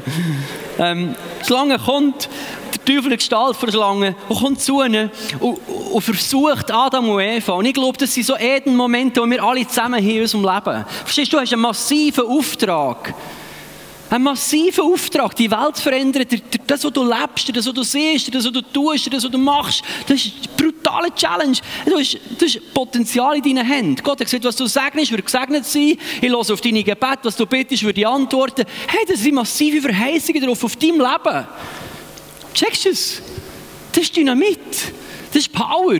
Ähm, die Schlange kommt der Teufel Gestalt von der Schlange und kommt zu ihnen und, und, versucht Adam und Eva. Und ich glaube, das sind so Eden-Momente, die wir alle zusammen haben in unserem Leben. Verstehst du, du hast einen massiven Auftrag. Ein massiver Auftrag, die Welt zu verändern. Das, was du lebst, das, was du siehst, das, was du tust, das, was du machst, das ist eine brutale Challenge. Du hast, du hast Potenzial in deinen Händen. Gott hat gesagt, was du segnest, wird gesegnet sein. Ich höre auf deine Gebete, was du bittest, würde ich antworten. Hey, das sind massive Verheißungen drauf auf deinem Leben. Checkst du es? Das ist Dynamit. Das ist Power.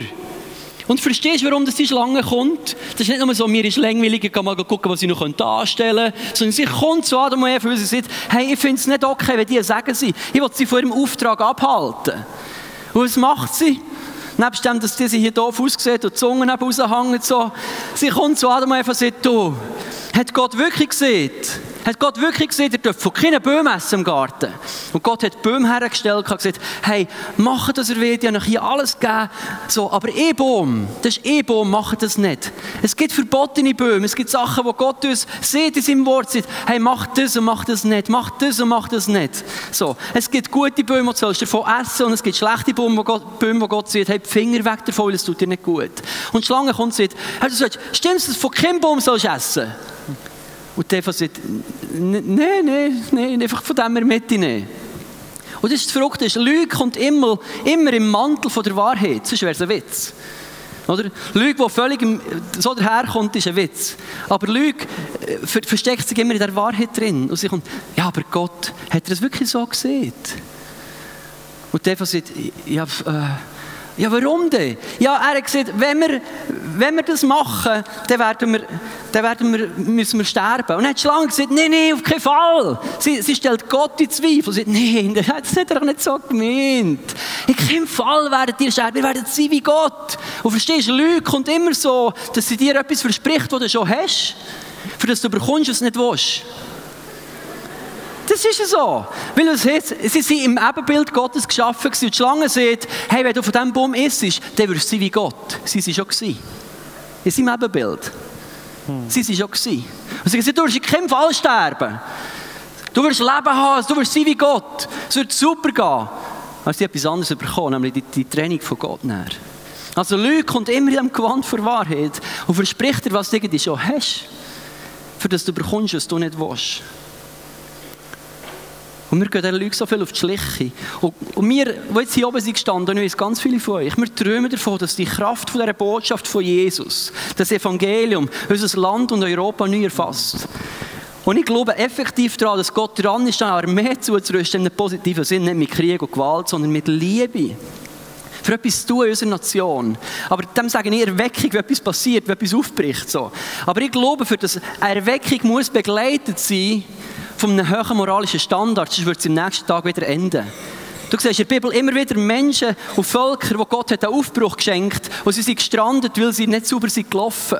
Und verstehst du, warum das die Schlange kommt? Das ist nicht nur so, mir ist langweilig, ich kann mal gucken, was ich noch anstellen könnte, sondern sie kommt zu Adam und Eva und sie sagt, hey, ich finde es nicht okay, wenn die sagen sie, ich will sie von ihrem Auftrag abhalten. Und was macht sie? Nebst dem, dass sie hier doof aussieht und die Zunge raushängt, so, sie kommt zu Adam und Eva und sagt, du, hat Gott wirklich gesehen, hat Gott wirklich gesagt, ihr dürft von keinen Bäumen essen im Garten. Und Gott hat Bäume hergestellt und gesagt, hey, macht das, ihr wollt, ich habe euch hier alles gegeben. So, aber ein Baum, das ist ein Baum, macht das nicht. Es gibt verbotene Bäume, es gibt Sachen, wo Gott uns sieht in seinem Wort, sagt, hey, macht das und macht das nicht, macht das und macht das nicht. So, es gibt gute Bäume, die sollst du davon essen und es gibt schlechte Bäume, wo Gott, Bäume, wo Gott sagt, hey, die Finger weg davon, weil es tut dir nicht gut. Und die Schlange kommt und sagt, hey, du sagst, stimmt's, dass du von keinem Baum sollst essen? Und der sagt, nein, nein, nein, einfach von dem wir mitnehmen. Und das ist das Verrückte, Lüge kommt immer, immer im Mantel von der Wahrheit, sonst wäre es ein Witz. Oder? Lüge, die völlig so daherkommt, ist ein Witz. Aber Lüge äh, versteckt sich immer in der Wahrheit drin. Und sie kommt, ja, aber Gott, hat er das wirklich so gesehen? Und der sagt, ja, äh, ja, warum denn? Ja, er hat gesagt, wenn wir, wenn wir das machen, dann, werden wir, dann werden wir, müssen wir sterben. Und er hat die Schlange gesagt, nein, nein, auf keinen Fall. Sie, sie stellt Gott in Zweifel. Sie sagt, nein, das hat er doch nicht so gemeint. In keinem Fall werdet ihr sterben, wir werden sein wie Gott. Und verstehst du, Lüge kommt immer so, dass sie dir etwas verspricht, was du schon hast, für das du bekommst, was du nicht willst. Das ist so. Weil es heißt, sie sind im Ebenbild Gottes geschaffen. Und die Schlange sagt, hey, wenn du von diesem Baum isst, dann wirst du sein wie Gott. Sie waren schon gewesen. In seinem Ebenbild. Hm. Sie waren schon gewesen. Und sie sagt, du wirst in keinem Fall sterben. Du wirst Leben haben, du wirst sein wie Gott. Es wird super gehen. Aber sie etwas anderes bekommen, nämlich die, die Training von Gott näher. Also Lüge kommt immer in dem Gewand vor Wahrheit und verspricht dir, was du irgendwie schon hast, für das du bekommst, was du nicht willst. Und wir gehen dieser Leute so viel auf die Schliche. Und, wir, die jetzt hier oben sind gestanden, und ganz viele von euch, wir träumen davon, dass die Kraft von dieser Botschaft von Jesus, das Evangelium, unser Land und Europa neu erfasst. Und ich glaube effektiv daran, dass Gott dran ist, eine Armee zuzurüsten, im positiven Sinn, nicht mit Krieg und Gewalt, sondern mit Liebe. Für etwas tun in unserer Nation. Aber dem sagen ich Erweckung, wenn etwas passiert, wenn etwas aufbricht. So. Aber ich glaube, für das Erweckung muss begleitet sein von einem hohen moralischen Standard, sonst wird es im nächsten Tag wieder enden. Du siehst in der Bibel immer wieder Menschen und Völker, wo Gott einen Aufbruch geschenkt und sie sind gestrandet, weil sie nicht sauber sind gelaufen.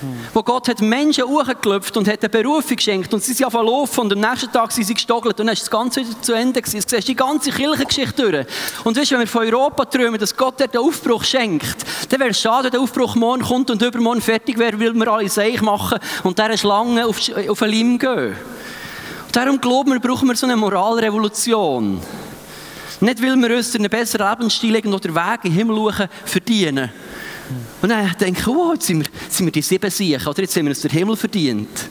Hm. Wo Gott hat Menschen hochgeklopft und hat eine Berufung geschenkt und sie sind einfach laufen und am nächsten Tag sind sie gestoggelt und dann ist das Ganze wieder zu Ende gewesen. Du siehst die ganze Kirchengeschichte durch. Und weißt, wenn wir von Europa träumen, dass Gott dort einen Aufbruch schenkt, dann wäre es schade, wenn der Aufbruch morgen kommt und übermorgen fertig wäre, weil wir alle Seich machen und dieser Schlange auf, auf einen Leim gehen. Darum glauben wir, brauchen wir so eine Moralrevolution. Nicht, weil wir uns einen besseren Lebensstil oder den Weg in den Himmel schauen, verdienen. Und dann denken wir, oh, jetzt sind wir, sind wir die sieben Siechen, oder jetzt haben wir uns den Himmel verdient.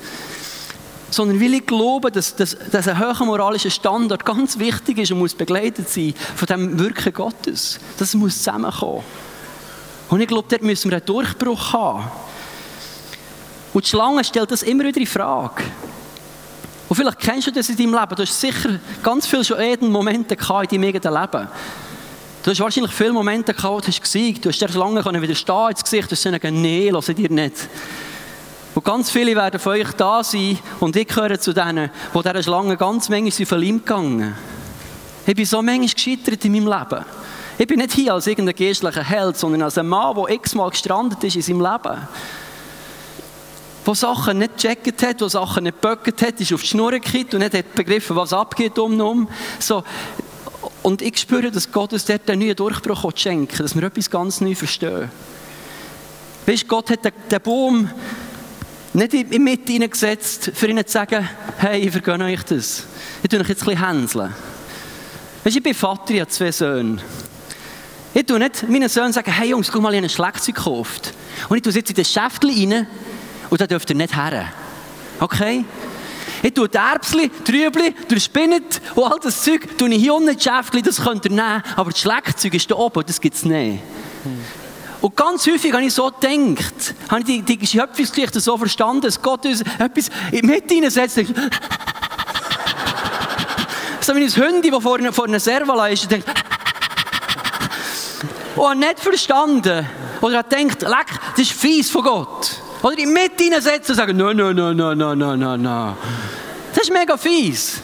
Sondern weil ich glaube, dass, dass, dass ein hoher moralischer Standard ganz wichtig ist und muss begleitet sein von dem Wirken Gottes. Das muss zusammenkommen. Und ich glaube, dort müssen wir einen Durchbruch haben. Und die Schlange stellt das immer wieder in Frage. Und vielleicht kennst du das in deinem Leben. Du hast sicher ganz viele schon jeden Momente in deinem eigenen Leben. Du hast wahrscheinlich viele Momente gehabt, wo du hast gesiegt. Du hast dir lange widerstehen ins Gesicht. Du hast gesagt, nee, lass dir nicht. Und ganz viele werden von euch da sein und ich gehöre zu denen, die dieser Schlange ganz manchmal ihm gegangen Ich bin so manchmal gescheitert in meinem Leben. Ich bin nicht hier als irgendein geistlicher Held, sondern als ein Mann, der x-mal gestrandet ist in seinem Leben der Sachen nicht gecheckt hat, der Sachen nicht geböckt hat, ist auf die Schnur gekippt und nicht hat begriffen, was abgeht um und um. So. Und ich spüre, dass Gott uns dort einen neuen Durchbruch schenken dass wir etwas ganz neu verstehen. Weißt, Gott hat den Baum nicht in die Mitte hineingesetzt, für ihnen zu sagen, hey, ich vergönne euch das. Ich tue euch jetzt ein bisschen hänseln. Weißt, ich bin Vater, ich habe zwei Söhne. Ich tue nicht meinen Söhnen sagen, hey Jungs, guck mal, ich habe ein Schlagzeug gekauft. Und ich tue es jetzt in das Schäftchen rein und da dürft ihr nicht her. Okay? Ich tue die Erbsli, Trübli, der Spinnet und all das Zeug, tue ich hier unten die Schäftchen, das könnt ihr nehmen, aber das Schleckzeug ist da oben, das gibt es nicht. Und ganz häufig habe ich so gedacht, habe ich die, die Schöpfungsgeschichte so verstanden, dass Gott uns etwas mit hineinsetzt. so wie ein Hündchen, das vor, vor einer Servala ist, und denkt, und nicht verstanden. Oder hat gedacht, leck, das ist fies von Gott. Oder dich mit hineinsetzen und sagen, nein, nein, nein, nein, nein, nein, nein. Das ist mega fies.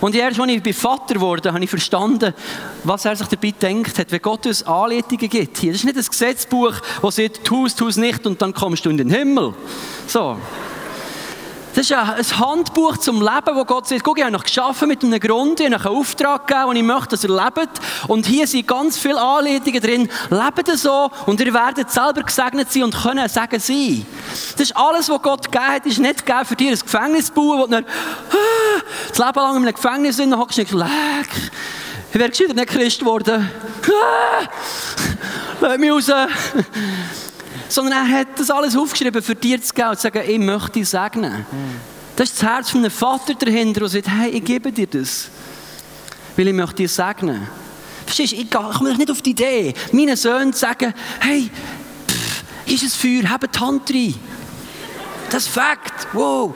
Und erst als ich Vater wurde, habe ich verstanden, was er sich dabei gedacht hat, wenn Gott uns Anleitungen gibt. Hier, das ist nicht ein Gesetzbuch, das sagt, tu es, nicht und dann kommst du in den Himmel. So. Das ist ein Handbuch zum Leben, wo Gott sagt, guck, ich habe noch geschaffen mit einem Grund, ich habe einen Auftrag gegeben, und ich möchte, dass ihr lebt. Und hier sind ganz viele Anleitungen drin. Lebt so und ihr werdet selber gesegnet sein und können Segen sein. Das ist alles, was Gott gegeben hat, ist nicht gegeben für dich ein Gefängnis zu bauen, wo du dann ah, das Leben lang in einem Gefängnis sind, dann hockst du nicht, leck, ich wäre gescheiter nicht Christ geworden. Ah, lass mich raus sondern er hat das alles aufgeschrieben, für dir zu geben und zu sagen, ich möchte dich segnen. Das ist das Herz von einem Vater dahinter, der sagt, hey, ich gebe dir das, weil ich möchte dich segnen. Verstehst du, ich komme nicht auf die Idee, meinen Söhnen zu sagen, hey, pff, ist es Feuer, habt die Hand rein. Das ist Fakt, wow.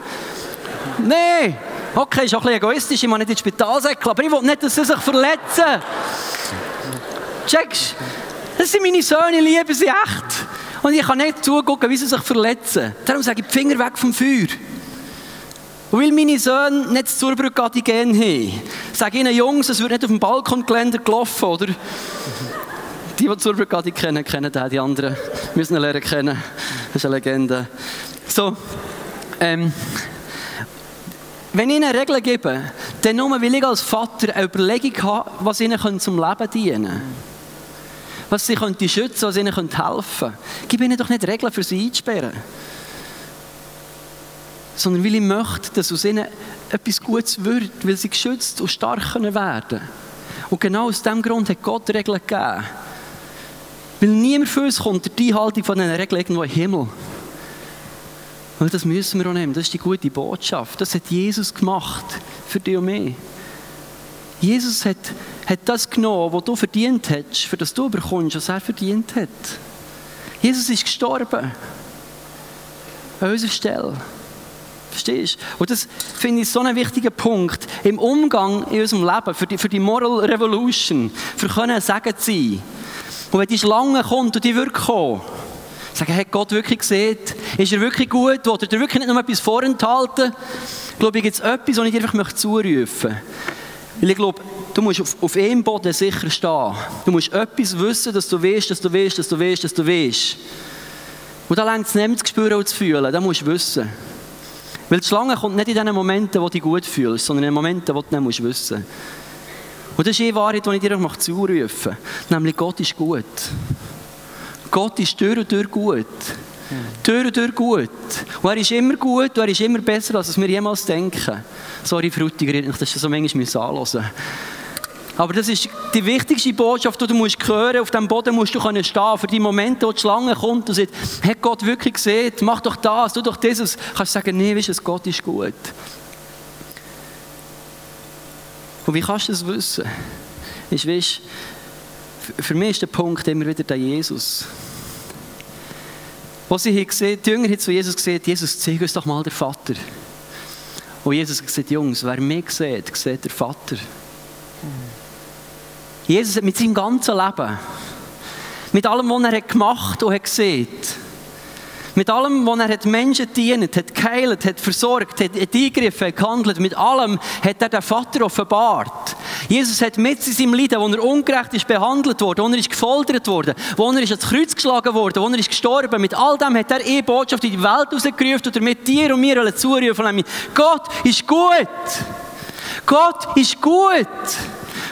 Nein, okay, ist auch ein bisschen egoistisch, ich muss nicht ins Spital säckeln, aber ich will nicht, dass sie sich verletzen. Checkst Das sind meine Söhne, ich liebe sie echt. Und ich kann nicht zugucken, wie sie sich verletzen. Darum sage ich, die Finger weg vom Feuer. Und weil meine Söhne nicht das Zurbrücke-Antigen haben, sage ich ihnen, Jungs, es wird nicht auf dem Balkongeländer gelaufen, oder? Die, die Zurbrücke kennen, kennen den, die anderen müssen ihn lernen kennen. Das ist eine Legende. So, ähm, wenn ich ihnen Regeln gebe, dann nur, weil ich als Vater eine Überlegung habe, was ihnen zum Leben dienen könnte was sie könnte schützen, was ihnen könnte helfen. Gib ihnen doch nicht Regeln, für sie einzusperren. Sondern weil ich möchte, dass aus ihnen etwas Gutes wird, weil sie geschützt und stark werden Und genau aus diesem Grund hat Gott Regeln gegeben. Weil niemand für uns kommt die Einhaltung von diesen Regeln irgendwo im Himmel. Und das müssen wir auch nehmen. Das ist die gute Botschaft. Das hat Jesus gemacht für dich und mich. Jesus hat, hat das genommen, was du verdient hast, für das du bekommst, was er verdient hat. Jesus ist gestorben. An unserer Stelle. Verstehst du? Und das finde ich so einen wichtigen Punkt im Umgang in unserem Leben, für die, für die Moral Revolution, für können Sagen zu sein. Und wenn die Schlange kommt und die wird kommen, sagen, hat Gott wirklich gesehen? Ist er wirklich gut? Oder er wirklich nicht noch etwas vorenthalten? Ich glaube, gibt es etwas, was ich dir einfach zurufen möchte. Weil ich glaube, du musst auf, auf einem Boden sicher stehen. Du musst etwas wissen, dass du weißt, dass du weißt, dass du weißt, dass du weißt. Und da längt es nicht zu spüren und zu fühlen. Das musst du wissen. Weil die Schlange kommt nicht in den Momenten, wo du dich gut fühlst, sondern in den Momenten, wo du nicht wissen musst. Und das ist die Wahrheit, die ich dir auch zurufen. Nämlich, Gott ist gut. Gott ist durch und durch gut. Durch und durch gut. Und er ist immer gut und er ist immer besser, als wir jemals denken. Sorry, Frutiger, das so manchmal anhören aber das ist die wichtigste Botschaft, die du musst hören Auf dem Boden musst du können stehen. Für die Momente, wo die Schlange kommt und sagt, hat Gott wirklich gesehen? Mach doch das, tu doch dieses. Kannst du sagen, nee, weißt du, Gott ist gut. Und wie kannst du das wissen? Ist, weißt, für mich ist der Punkt immer wieder der Jesus. Was sie hier gesehen, die Jünger haben zu Jesus gesagt, Jesus, zeig uns doch mal den Vater. Und Jesus hat gesagt, Jungs, wer mich sieht, sieht der Vater. Jesus hat mit seinem ganzen Leben, mit allem, was er gemacht und hat gesehen, mit allem, was er hat Menschen dient, hat geheilt, hat versorgt, hat eingegriffen, hat gehandelt, mit allem hat er den Vater offenbart. Jesus hat mit in seinem Leiden, wo er ungerecht ist behandelt worden, wo er ist gefoltert worden, wo er ist ans Kreuz geschlagen worden, wo er ist gestorben, mit all dem hat er eine Botschaft in die Welt rausgerufen und mit dir und mir zurufen. Gott ist gut. Gott ist gut.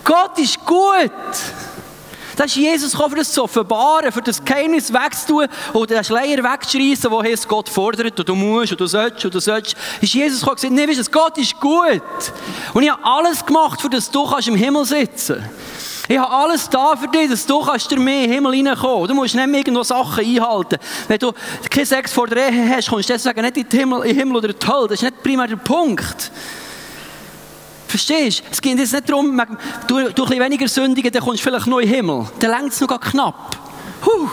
Gott ist gut. Das ist Jesus gekommen, für das zu offenbaren, für das Geheimnis wegzutun oder den Schleier wegzuschreissen, wo heißt, Gott fordert und du musst und du sollst und du sollst. Ist Jesus gekommen und gesagt, nee, weißt du, Gott ist gut. Und ich habe alles gemacht, für das du kannst im Himmel sitzen ich habe alles da für dich, dass du kannst dir mehr in den Himmel reinkommen. Du musst nicht mehr irgendwo Sachen einhalten. Wenn du keinen Sex vor der Ehe hast, kannst du deswegen nicht in den Himmel, Himmel oder in die Hölle. Das ist nicht primär der Punkt. Verstehst du? Es geht jetzt nicht darum, du, du ein bisschen weniger sündigen, dann kommst du vielleicht noch in den Himmel. Dann längt es noch knapp. Huh.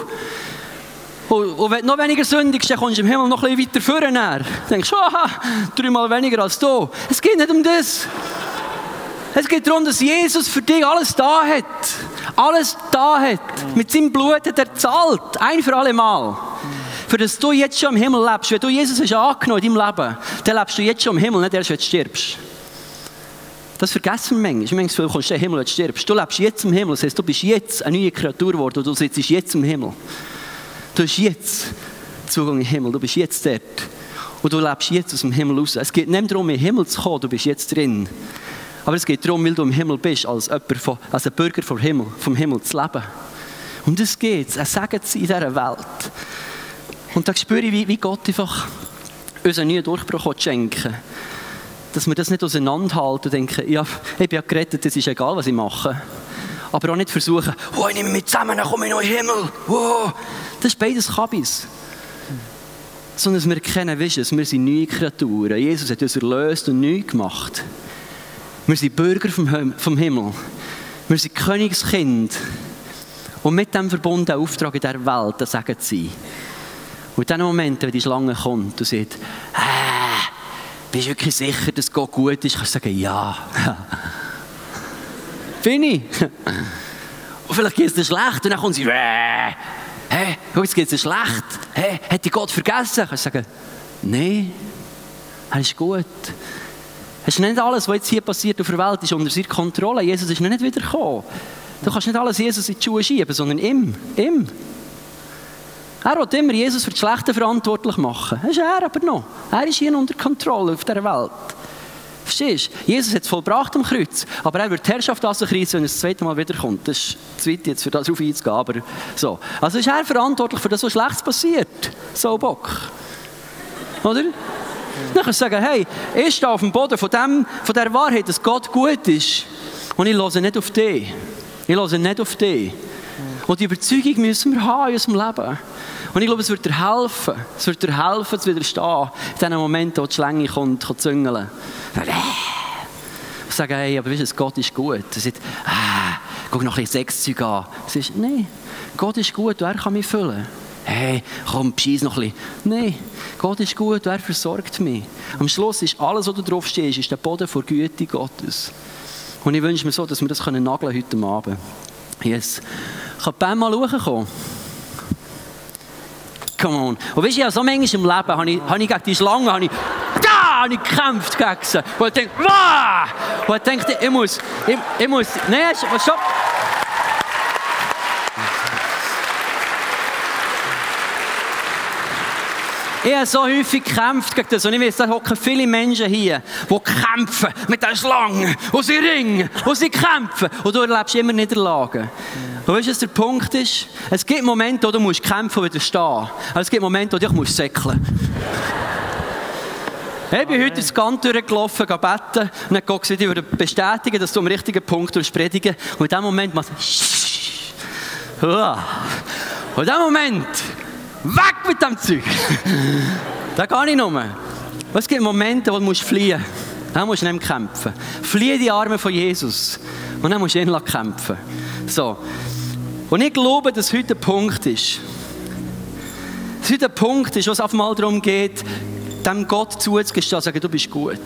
Und, und, wenn du noch weniger sündigst, dann kommst du im Himmel noch ein bisschen weiter vorne. Dann denkst du, aha, dreimal weniger als du. Es geht nicht um das. Es geht darum, dass Jesus für dich alles da hat. Alles da hat. Mit seinem Blut hat er zahlt. Ein für alle Mal. Für das du jetzt schon im Himmel lebst. Wenn du Jesus hast angenommen in deinem Leben, dann lebst du jetzt schon im Himmel, nicht erst, wenn du stirbst. Das vergessen wir manchmal. Manchmal kommst du in den Himmel und stirbst. Du lebst jetzt im Himmel. Das heißt, du bist jetzt eine neue Kreatur geworden und du sitzt jetzt im Himmel. Du hast jetzt Zugang im Himmel. Du bist jetzt dort. Und du lebst jetzt aus dem Himmel raus. Es geht nicht darum, in den Himmel zu kommen, du bist jetzt drin. Aber es geht darum, weil du im Himmel bist, als, von, als ein Bürger vom Himmel, vom Himmel zu leben. Und das geht. Er sagt es in dieser Welt. Und da spüre ich, wie, Gott einfach uns einen neuen Durchbruch schenken Dass wir das nicht auseinanderhalten und denken, ja, ich bin ja gerettet, es ist egal, was ich mache. Aber auch nicht versuchen, oh, ich nehme mich zusammen, dann komme ich noch in den Himmel. Oh. Das ist beides Kabis. Sondern dass wir erkennen, wissen, wir sind neue Kreaturen. Jesus hat uns erlöst und neu gemacht. Wir sind Bürger vom, Himmel. Wir sind Königskind. Und mit dem verbundenen Auftrag in dieser Welt, das sagen sie. Und in diesen Momenten, wenn die Schlange kommt und sagt, äh, bist du wirklich sicher, dass Gott gut ist? Kannst du sagen, ja. Bin ich. Und vielleicht geht es dir schlecht und dann kommt sie, äh, hey, jetzt geht es dir schlecht. Hey, hat dich Gott vergessen? Kannst du sagen, nein, er ist gut. Es ist nicht alles, was jetzt hier passiert auf der Welt, ist unter seiner Kontrolle. Jesus ist noch nicht wiedergekommen. Du kannst nicht alles Jesus in die Schuhe schieben, sondern ihm. ihm. Er will immer Jesus für das Schlechte verantwortlich machen. Das ist er aber noch. Er ist hier unter Kontrolle auf dieser Welt. Verstehst du? Jesus hat es vollbracht am Kreuz, aber er wird die Herrschaft reissen, wenn er das zweite Mal wiederkommt. Das ist zu weit jetzt, für darauf einzugehen, aber so. Also ist er verantwortlich für das, was Schlechtes passiert. So Bock. Oder? Dann kannst du sagen, hey, ich stehe auf dem Boden von, dem, von der Wahrheit, dass Gott gut ist. Und ich höre nicht auf dich. Ich höre nicht auf dich. Und die Überzeugung müssen wir haben in unserem Leben. Und ich glaube, es wird dir helfen. Es wird dir helfen, zu widerstehen. In den Momenten, wo die Schlange kommt, zu züngeln. Ich sage, hey, aber weißt du, Gott ist gut. Er sagt, ah, guck noch ein bisschen Sexzeug an. Es ist, nein, Gott ist gut und er kann mich füllen. Hey, komm, schieß noch ein bisschen. Nein, Gott ist gut und er versorgt mich. Am Schluss ist alles, was du drauf stehst, ist der Boden vor Güte Gottes. Und ich wünsche mir so, dass wir das können nageln heute Abend. Yes. Kann Ben mal hochkommen? Come on. Und weißt du, ja, so manchmal im Leben habe ich, habe ich gegen die Schlange, habe ich, da, habe ich gekämpft gegen sie. Und ich denke, wow! Und ich denke, ich muss, ich, ich muss, nein, stopp. Ich habe so häufig gekämpft gegen das. Und ich weiß, da hocken viele Menschen hier, die kämpfen mit den Schlangen. Und sie ringen. Und sie kämpfen. Und du erlebst immer Niederlagen. Und weißt du, was der Punkt ist? Es gibt Momente, wo du musst kämpfen und widerstehen. Aber es gibt Momente, wo du dich musst säckeln Ich bin heute ins Gantt durchgelaufen, beten. Und dann gesagt, ich würde bestätigen, dass du am richtigen Punkt predigen Und in dem Moment machst du... Und in dem Moment... Weg mit dem Zeug! da kann ich nur. Es gibt Momente, wo du fliehen musst. Dann musst du nicht kämpfen. Fliehe die Arme von Jesus. Und dann musst du ihn kämpfen. So. Und ich glaube, dass heute der Punkt ist. Dass heute der Punkt ist, wo es auf einmal darum geht, dem Gott zuzugestehen und sagen, du bist gut.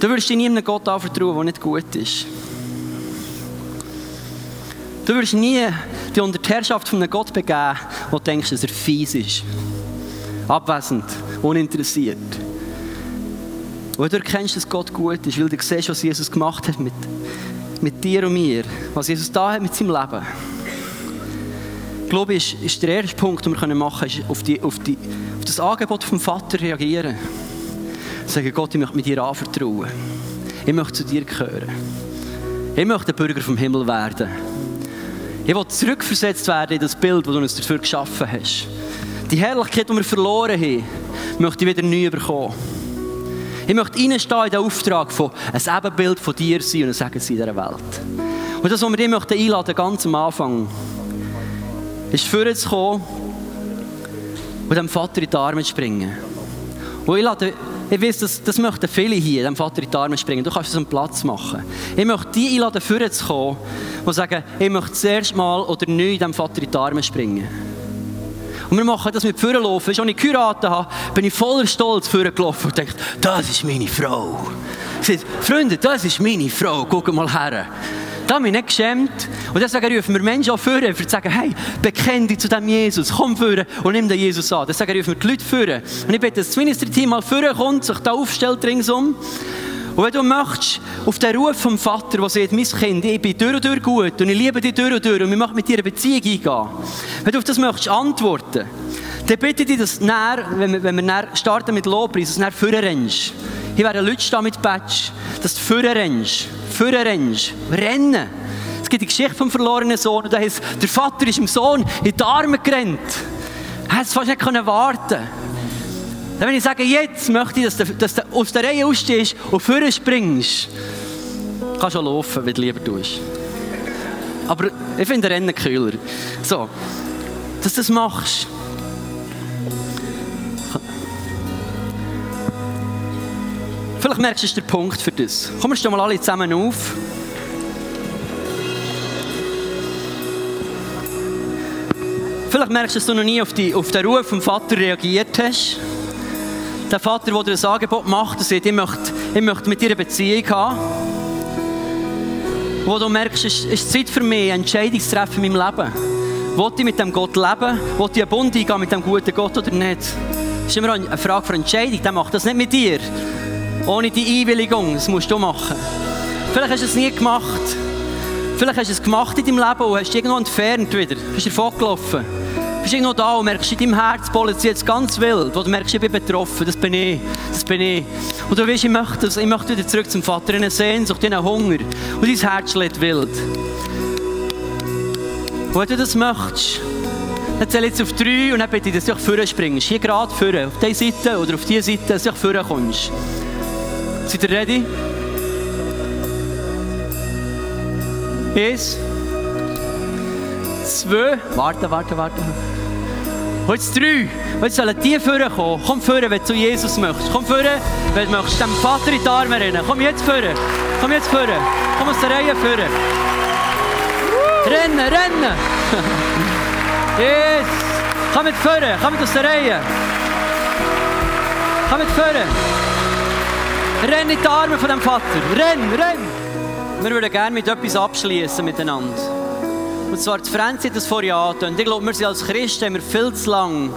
Du würdest dich nie einem Gott anvertrauen, der nicht gut ist. Du wirst nie dich unter die Herrschaft von einem Gott begeben, wo du denkst, dass er fies ist. Abwesend, uninteressiert. Und du erkennst, dass Gott gut ist, weil du siehst, was Jesus gemacht hat mit, mit dir und mir. Was Jesus da hat mit seinem Leben. Ich glaube, ist, ist der erste Punkt, den wir machen können, ist auf, die, auf, die, auf das Angebot vom Vater reagieren. Sagen, Gott, ich möchte mit dir anvertrauen. Ich möchte zu dir gehören. Ich möchte ein Bürger vom Himmel werden. Ich will zurückversetzt werden in das Bild, das du uns dafür geschaffen hast. Die Herrlichkeit, die wir verloren haben, möchte ich wieder neu bekommen. Ich möchte reinstehen in den Auftrag von ein Ebenbild von dir sein und ein Segen sein in dieser Welt. Und das, was wir dich möchten einladen, ganz am Anfang, ist vorher zu kommen und dem Vater in die Arme zu springen. Und ich lade ich weiß, das, das möchten viele hier, dem Vater in die Arme springen. Du kannst es einen Platz machen. Ich möchte die einladen, vorne zu kommen und sagen, ich möchte zuerst mal oder neu dem Vater in die Arme springen. Und wir machen das mit Vorlaufen. Als ich geheiratet habe, bin ich voller Stolz vorgelaufen und dachte, das ist meine Frau. Sage, Freunde, das ist meine Frau, guck mal her. Da habe ich nicht geschämt. Und deswegen rufen wir Menschen auch vor, um zu sagen, hey, bekenn dich zu dem Jesus, komm vor und nimm den Jesus an. Deswegen rufen wir die Leute vor. Und ich bitte, dass das Ministry-Team mal vorkommt, sich da aufstellt ringsum. Und wenn du möchtest, auf den Ruf vom Vater, der sagt, mein Kind, ich bin durch und durch gut und ich liebe dich durch und durch und wir möchten mit dir eine Beziehung eingehen. Wenn du auf das möchtest antworten, dann bitte ich dich, dass du dann, wenn wir, wenn wir dann starten mit Lobpreis, dass du dann vorne rennst. Hier werden Leute stehen mit Badge, dass du vorne rennst. Vorne rennst. Rennen. Es gibt die Geschichte vom verlorenen Sohn und da heißt, der Vater ist dem Sohn in die Arme gerannt. Er hat es fast nicht warten. Dann wenn ich sage, jetzt möchte ich, dass du, dass du aus der Reihe ausstehst und vorne springst. Du kannst schon laufen, wenn du lieber tust. Aber ich finde Rennen kühler. So, dass du das machst. Vielleicht merkst du, ist der Punkt für das. Wir stehen mal alle zusammen auf. Vielleicht merkst du, dass du noch nie auf, die, auf den Ruf vom Vater reagiert hast. Der Vater, der dir ein Angebot macht und sagt, ich möchte, ich möchte mit dir eine Beziehung haben. Wo du merkst, es ist, Zeit für mich, eine Entscheidung zu treffen in meinem Leben. Will ich mit dem Gott leben? Will ich einen Bund eingehen mit dem guten Gott oder nicht? Das ist immer eine Frage für Entscheidung. Der macht das nicht mit dir. Ohne die Einwilligung. Das musst du machen. Vielleicht hast du es nie gemacht. Vielleicht hast du es gemacht in deinem Leben und hast dich irgendwo entfernt wieder. Bist davon gelaufen. Bist irgendwo da und merkst in deinem Herz, pollet jetzt ganz wild. Wo du merkst, ich bin betroffen. Das bin ich. Das bin ich. Und du weißt, ich möchte. Ich möchte wieder zurück zum Vater. In eine Sehnsucht, in einen Hunger. Und dein Herz schlägt wild. Und wenn du das möchtest, dann zähle ich jetzt auf drei und dann bitte ich, dass du auch vorne springst. Hier gerade vorne. Auf diese Seite oder auf diese Seite, dass du auch vorne kommst. Seid ihr ready? Eins. Zwei. Warte, warte, warte. Und jetzt drei. Und jetzt sollen die vorne kommen. Komm vorne, wenn du zu Jesus möchtest. Komm vorne, wenn du möchtest dem Vater in die Arme rennen. Komm jetzt vorne. Komm jetzt vorne. Komm aus der Reihe vorne. Rennen, rennen. Yes. Komm mit vorne. Komm mit aus der Reihe. Komm mit vorne. Renn in die Arme von dem Vater. Renn, renn. Wir würden gerne mit etwas abschließen miteinander. Und zwar, die Franzi hat das vorhin angetönt. Ich glaube, wir sind als Christen haben wir viel zu lang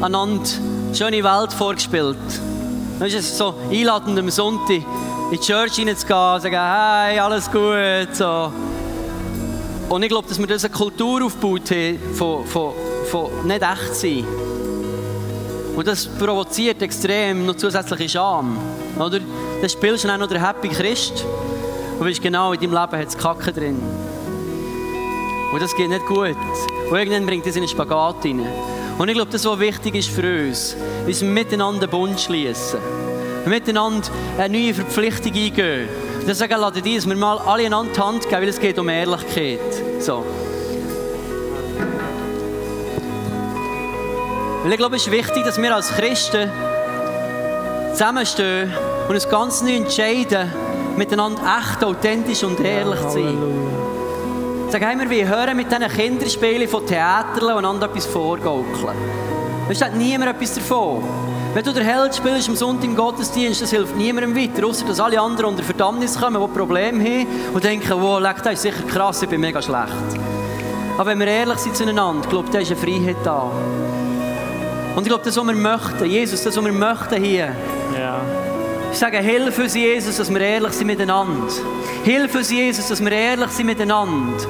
einander schöne Welt vorgespielt. Dann ist es so einladend, am Sonntag in die Church hineinzugehen und sagen, hey, alles gut. So. Und ich glaube, dass wir eine Kultur aufgebaut haben von, von, von nicht echt sein. Und das provoziert extrem noch zusätzliche Scham. Oder? Dann spielst du dann noch der Happy Christ und weißt genau, in deinem Leben hat es Kacke drin. Und das geht nicht gut. Und irgendwann bringt das in einen Spagat rein. Und ich glaube, das, was wichtig ist für uns, ist miteinander einen Bund schließen. Miteinander eine neue Verpflichtung eingehen. Und dann sagen, lade die, dass wir mal alle einander die Hand geben, weil es geht um Ehrlichkeit. So. Weil ich glaube, es ist wichtig, dass wir als Christen zusammenstehen und uns ganz neu entscheiden, miteinander echt, authentisch und ehrlich zu sein. Sag hey, wir hören mit diesen Kinderspielen von Theatern und einander etwas vorgaukeln. Es hat niemand etwas davon. Wenn du der Held spielst am Sonntag im Gottesdienst, das hilft niemandem weiter, außer dass alle anderen unter Verdammnis kommen, die Probleme haben und denken, wow, leck, das ist sicher krass, ich bin mega schlecht. Aber wenn wir ehrlich sind zueinander, glaube da ist eine Freiheit da. Und ich glaube, das, was wir möchten, Jesus, das, was wir möchten hier, Ja. ich sage, hilf uns, Jesus, dass wir ehrlich sind miteinander. Hilf uns, Jesus, dass wir ehrlich sind miteinander.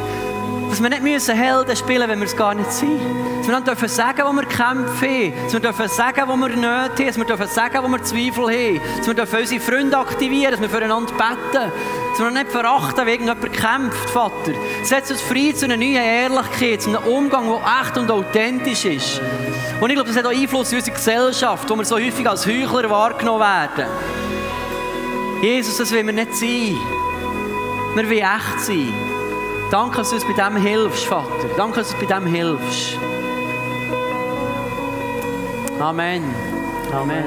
Dass wir nicht müssen Helden spielen wenn wir es gar nicht sind. Dass wir dann dürfen sagen, wo wir kämpfen. Dass wir dürfen sagen, wo wir Nöte haben. Dass wir dürfen sagen, wo wir Zweifel haben. Dass wir dürfen unsere Freunde aktivieren. Dass wir füreinander beten. Dass wir nicht verachten, wie irgendjemand kämpft, Vater. Setz uns frei zu einer neuen Ehrlichkeit, zu einem Umgang, der echt und authentisch ist. Und ich glaube, das hat auch Einfluss auf unsere Gesellschaft, wo wir so häufig als Heuchler wahrgenommen werden. Jesus, das wollen wir nicht sein. Wir wollen echt sein. Danke, dass du uns bei dem hilfst, Vater. Danke, dass du uns bei dem hilfst. Amen. Amen.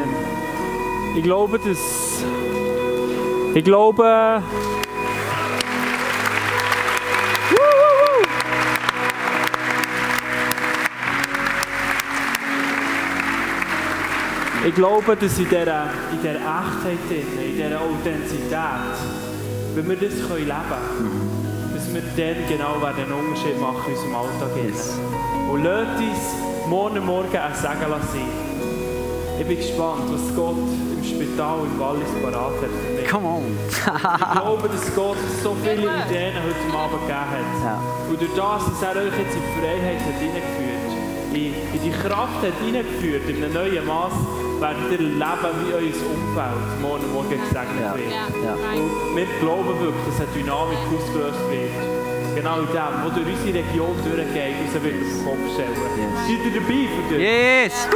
Ich glaube, dass. Ich glaube. Ich glaube, dass in dieser, in dieser Echtheit, drin, in dieser Authentizität, wenn wir das können leben können, dass wir dann genau einen Unterschied machen in unserem Alltag. Yes. Und lasst uns morgen Morgen ein Segen sein. Ich bin gespannt, was Gott im Spital im Wallis parat hat für mich. Come on. Ich glaube, dass Gott so viele Ideen heute Abend gegeben hat. Ja. Und durch das, dass er euch jetzt in die Freiheit hat hineingeführt, in, in die Kraft hat hineingeführt, in einem neuen Maß, werdet ihr erleben, wie euer Umfeld morgen Morgen gesegnet Ja. wird. Ja. Und wir glauben wirklich, dass eine Dynamik ausgelöst wird. Genau in dem, wo durch unsere Region durchgeht, uns wird auf den Kopf stellen. Seid ihr dabei für das? Yes!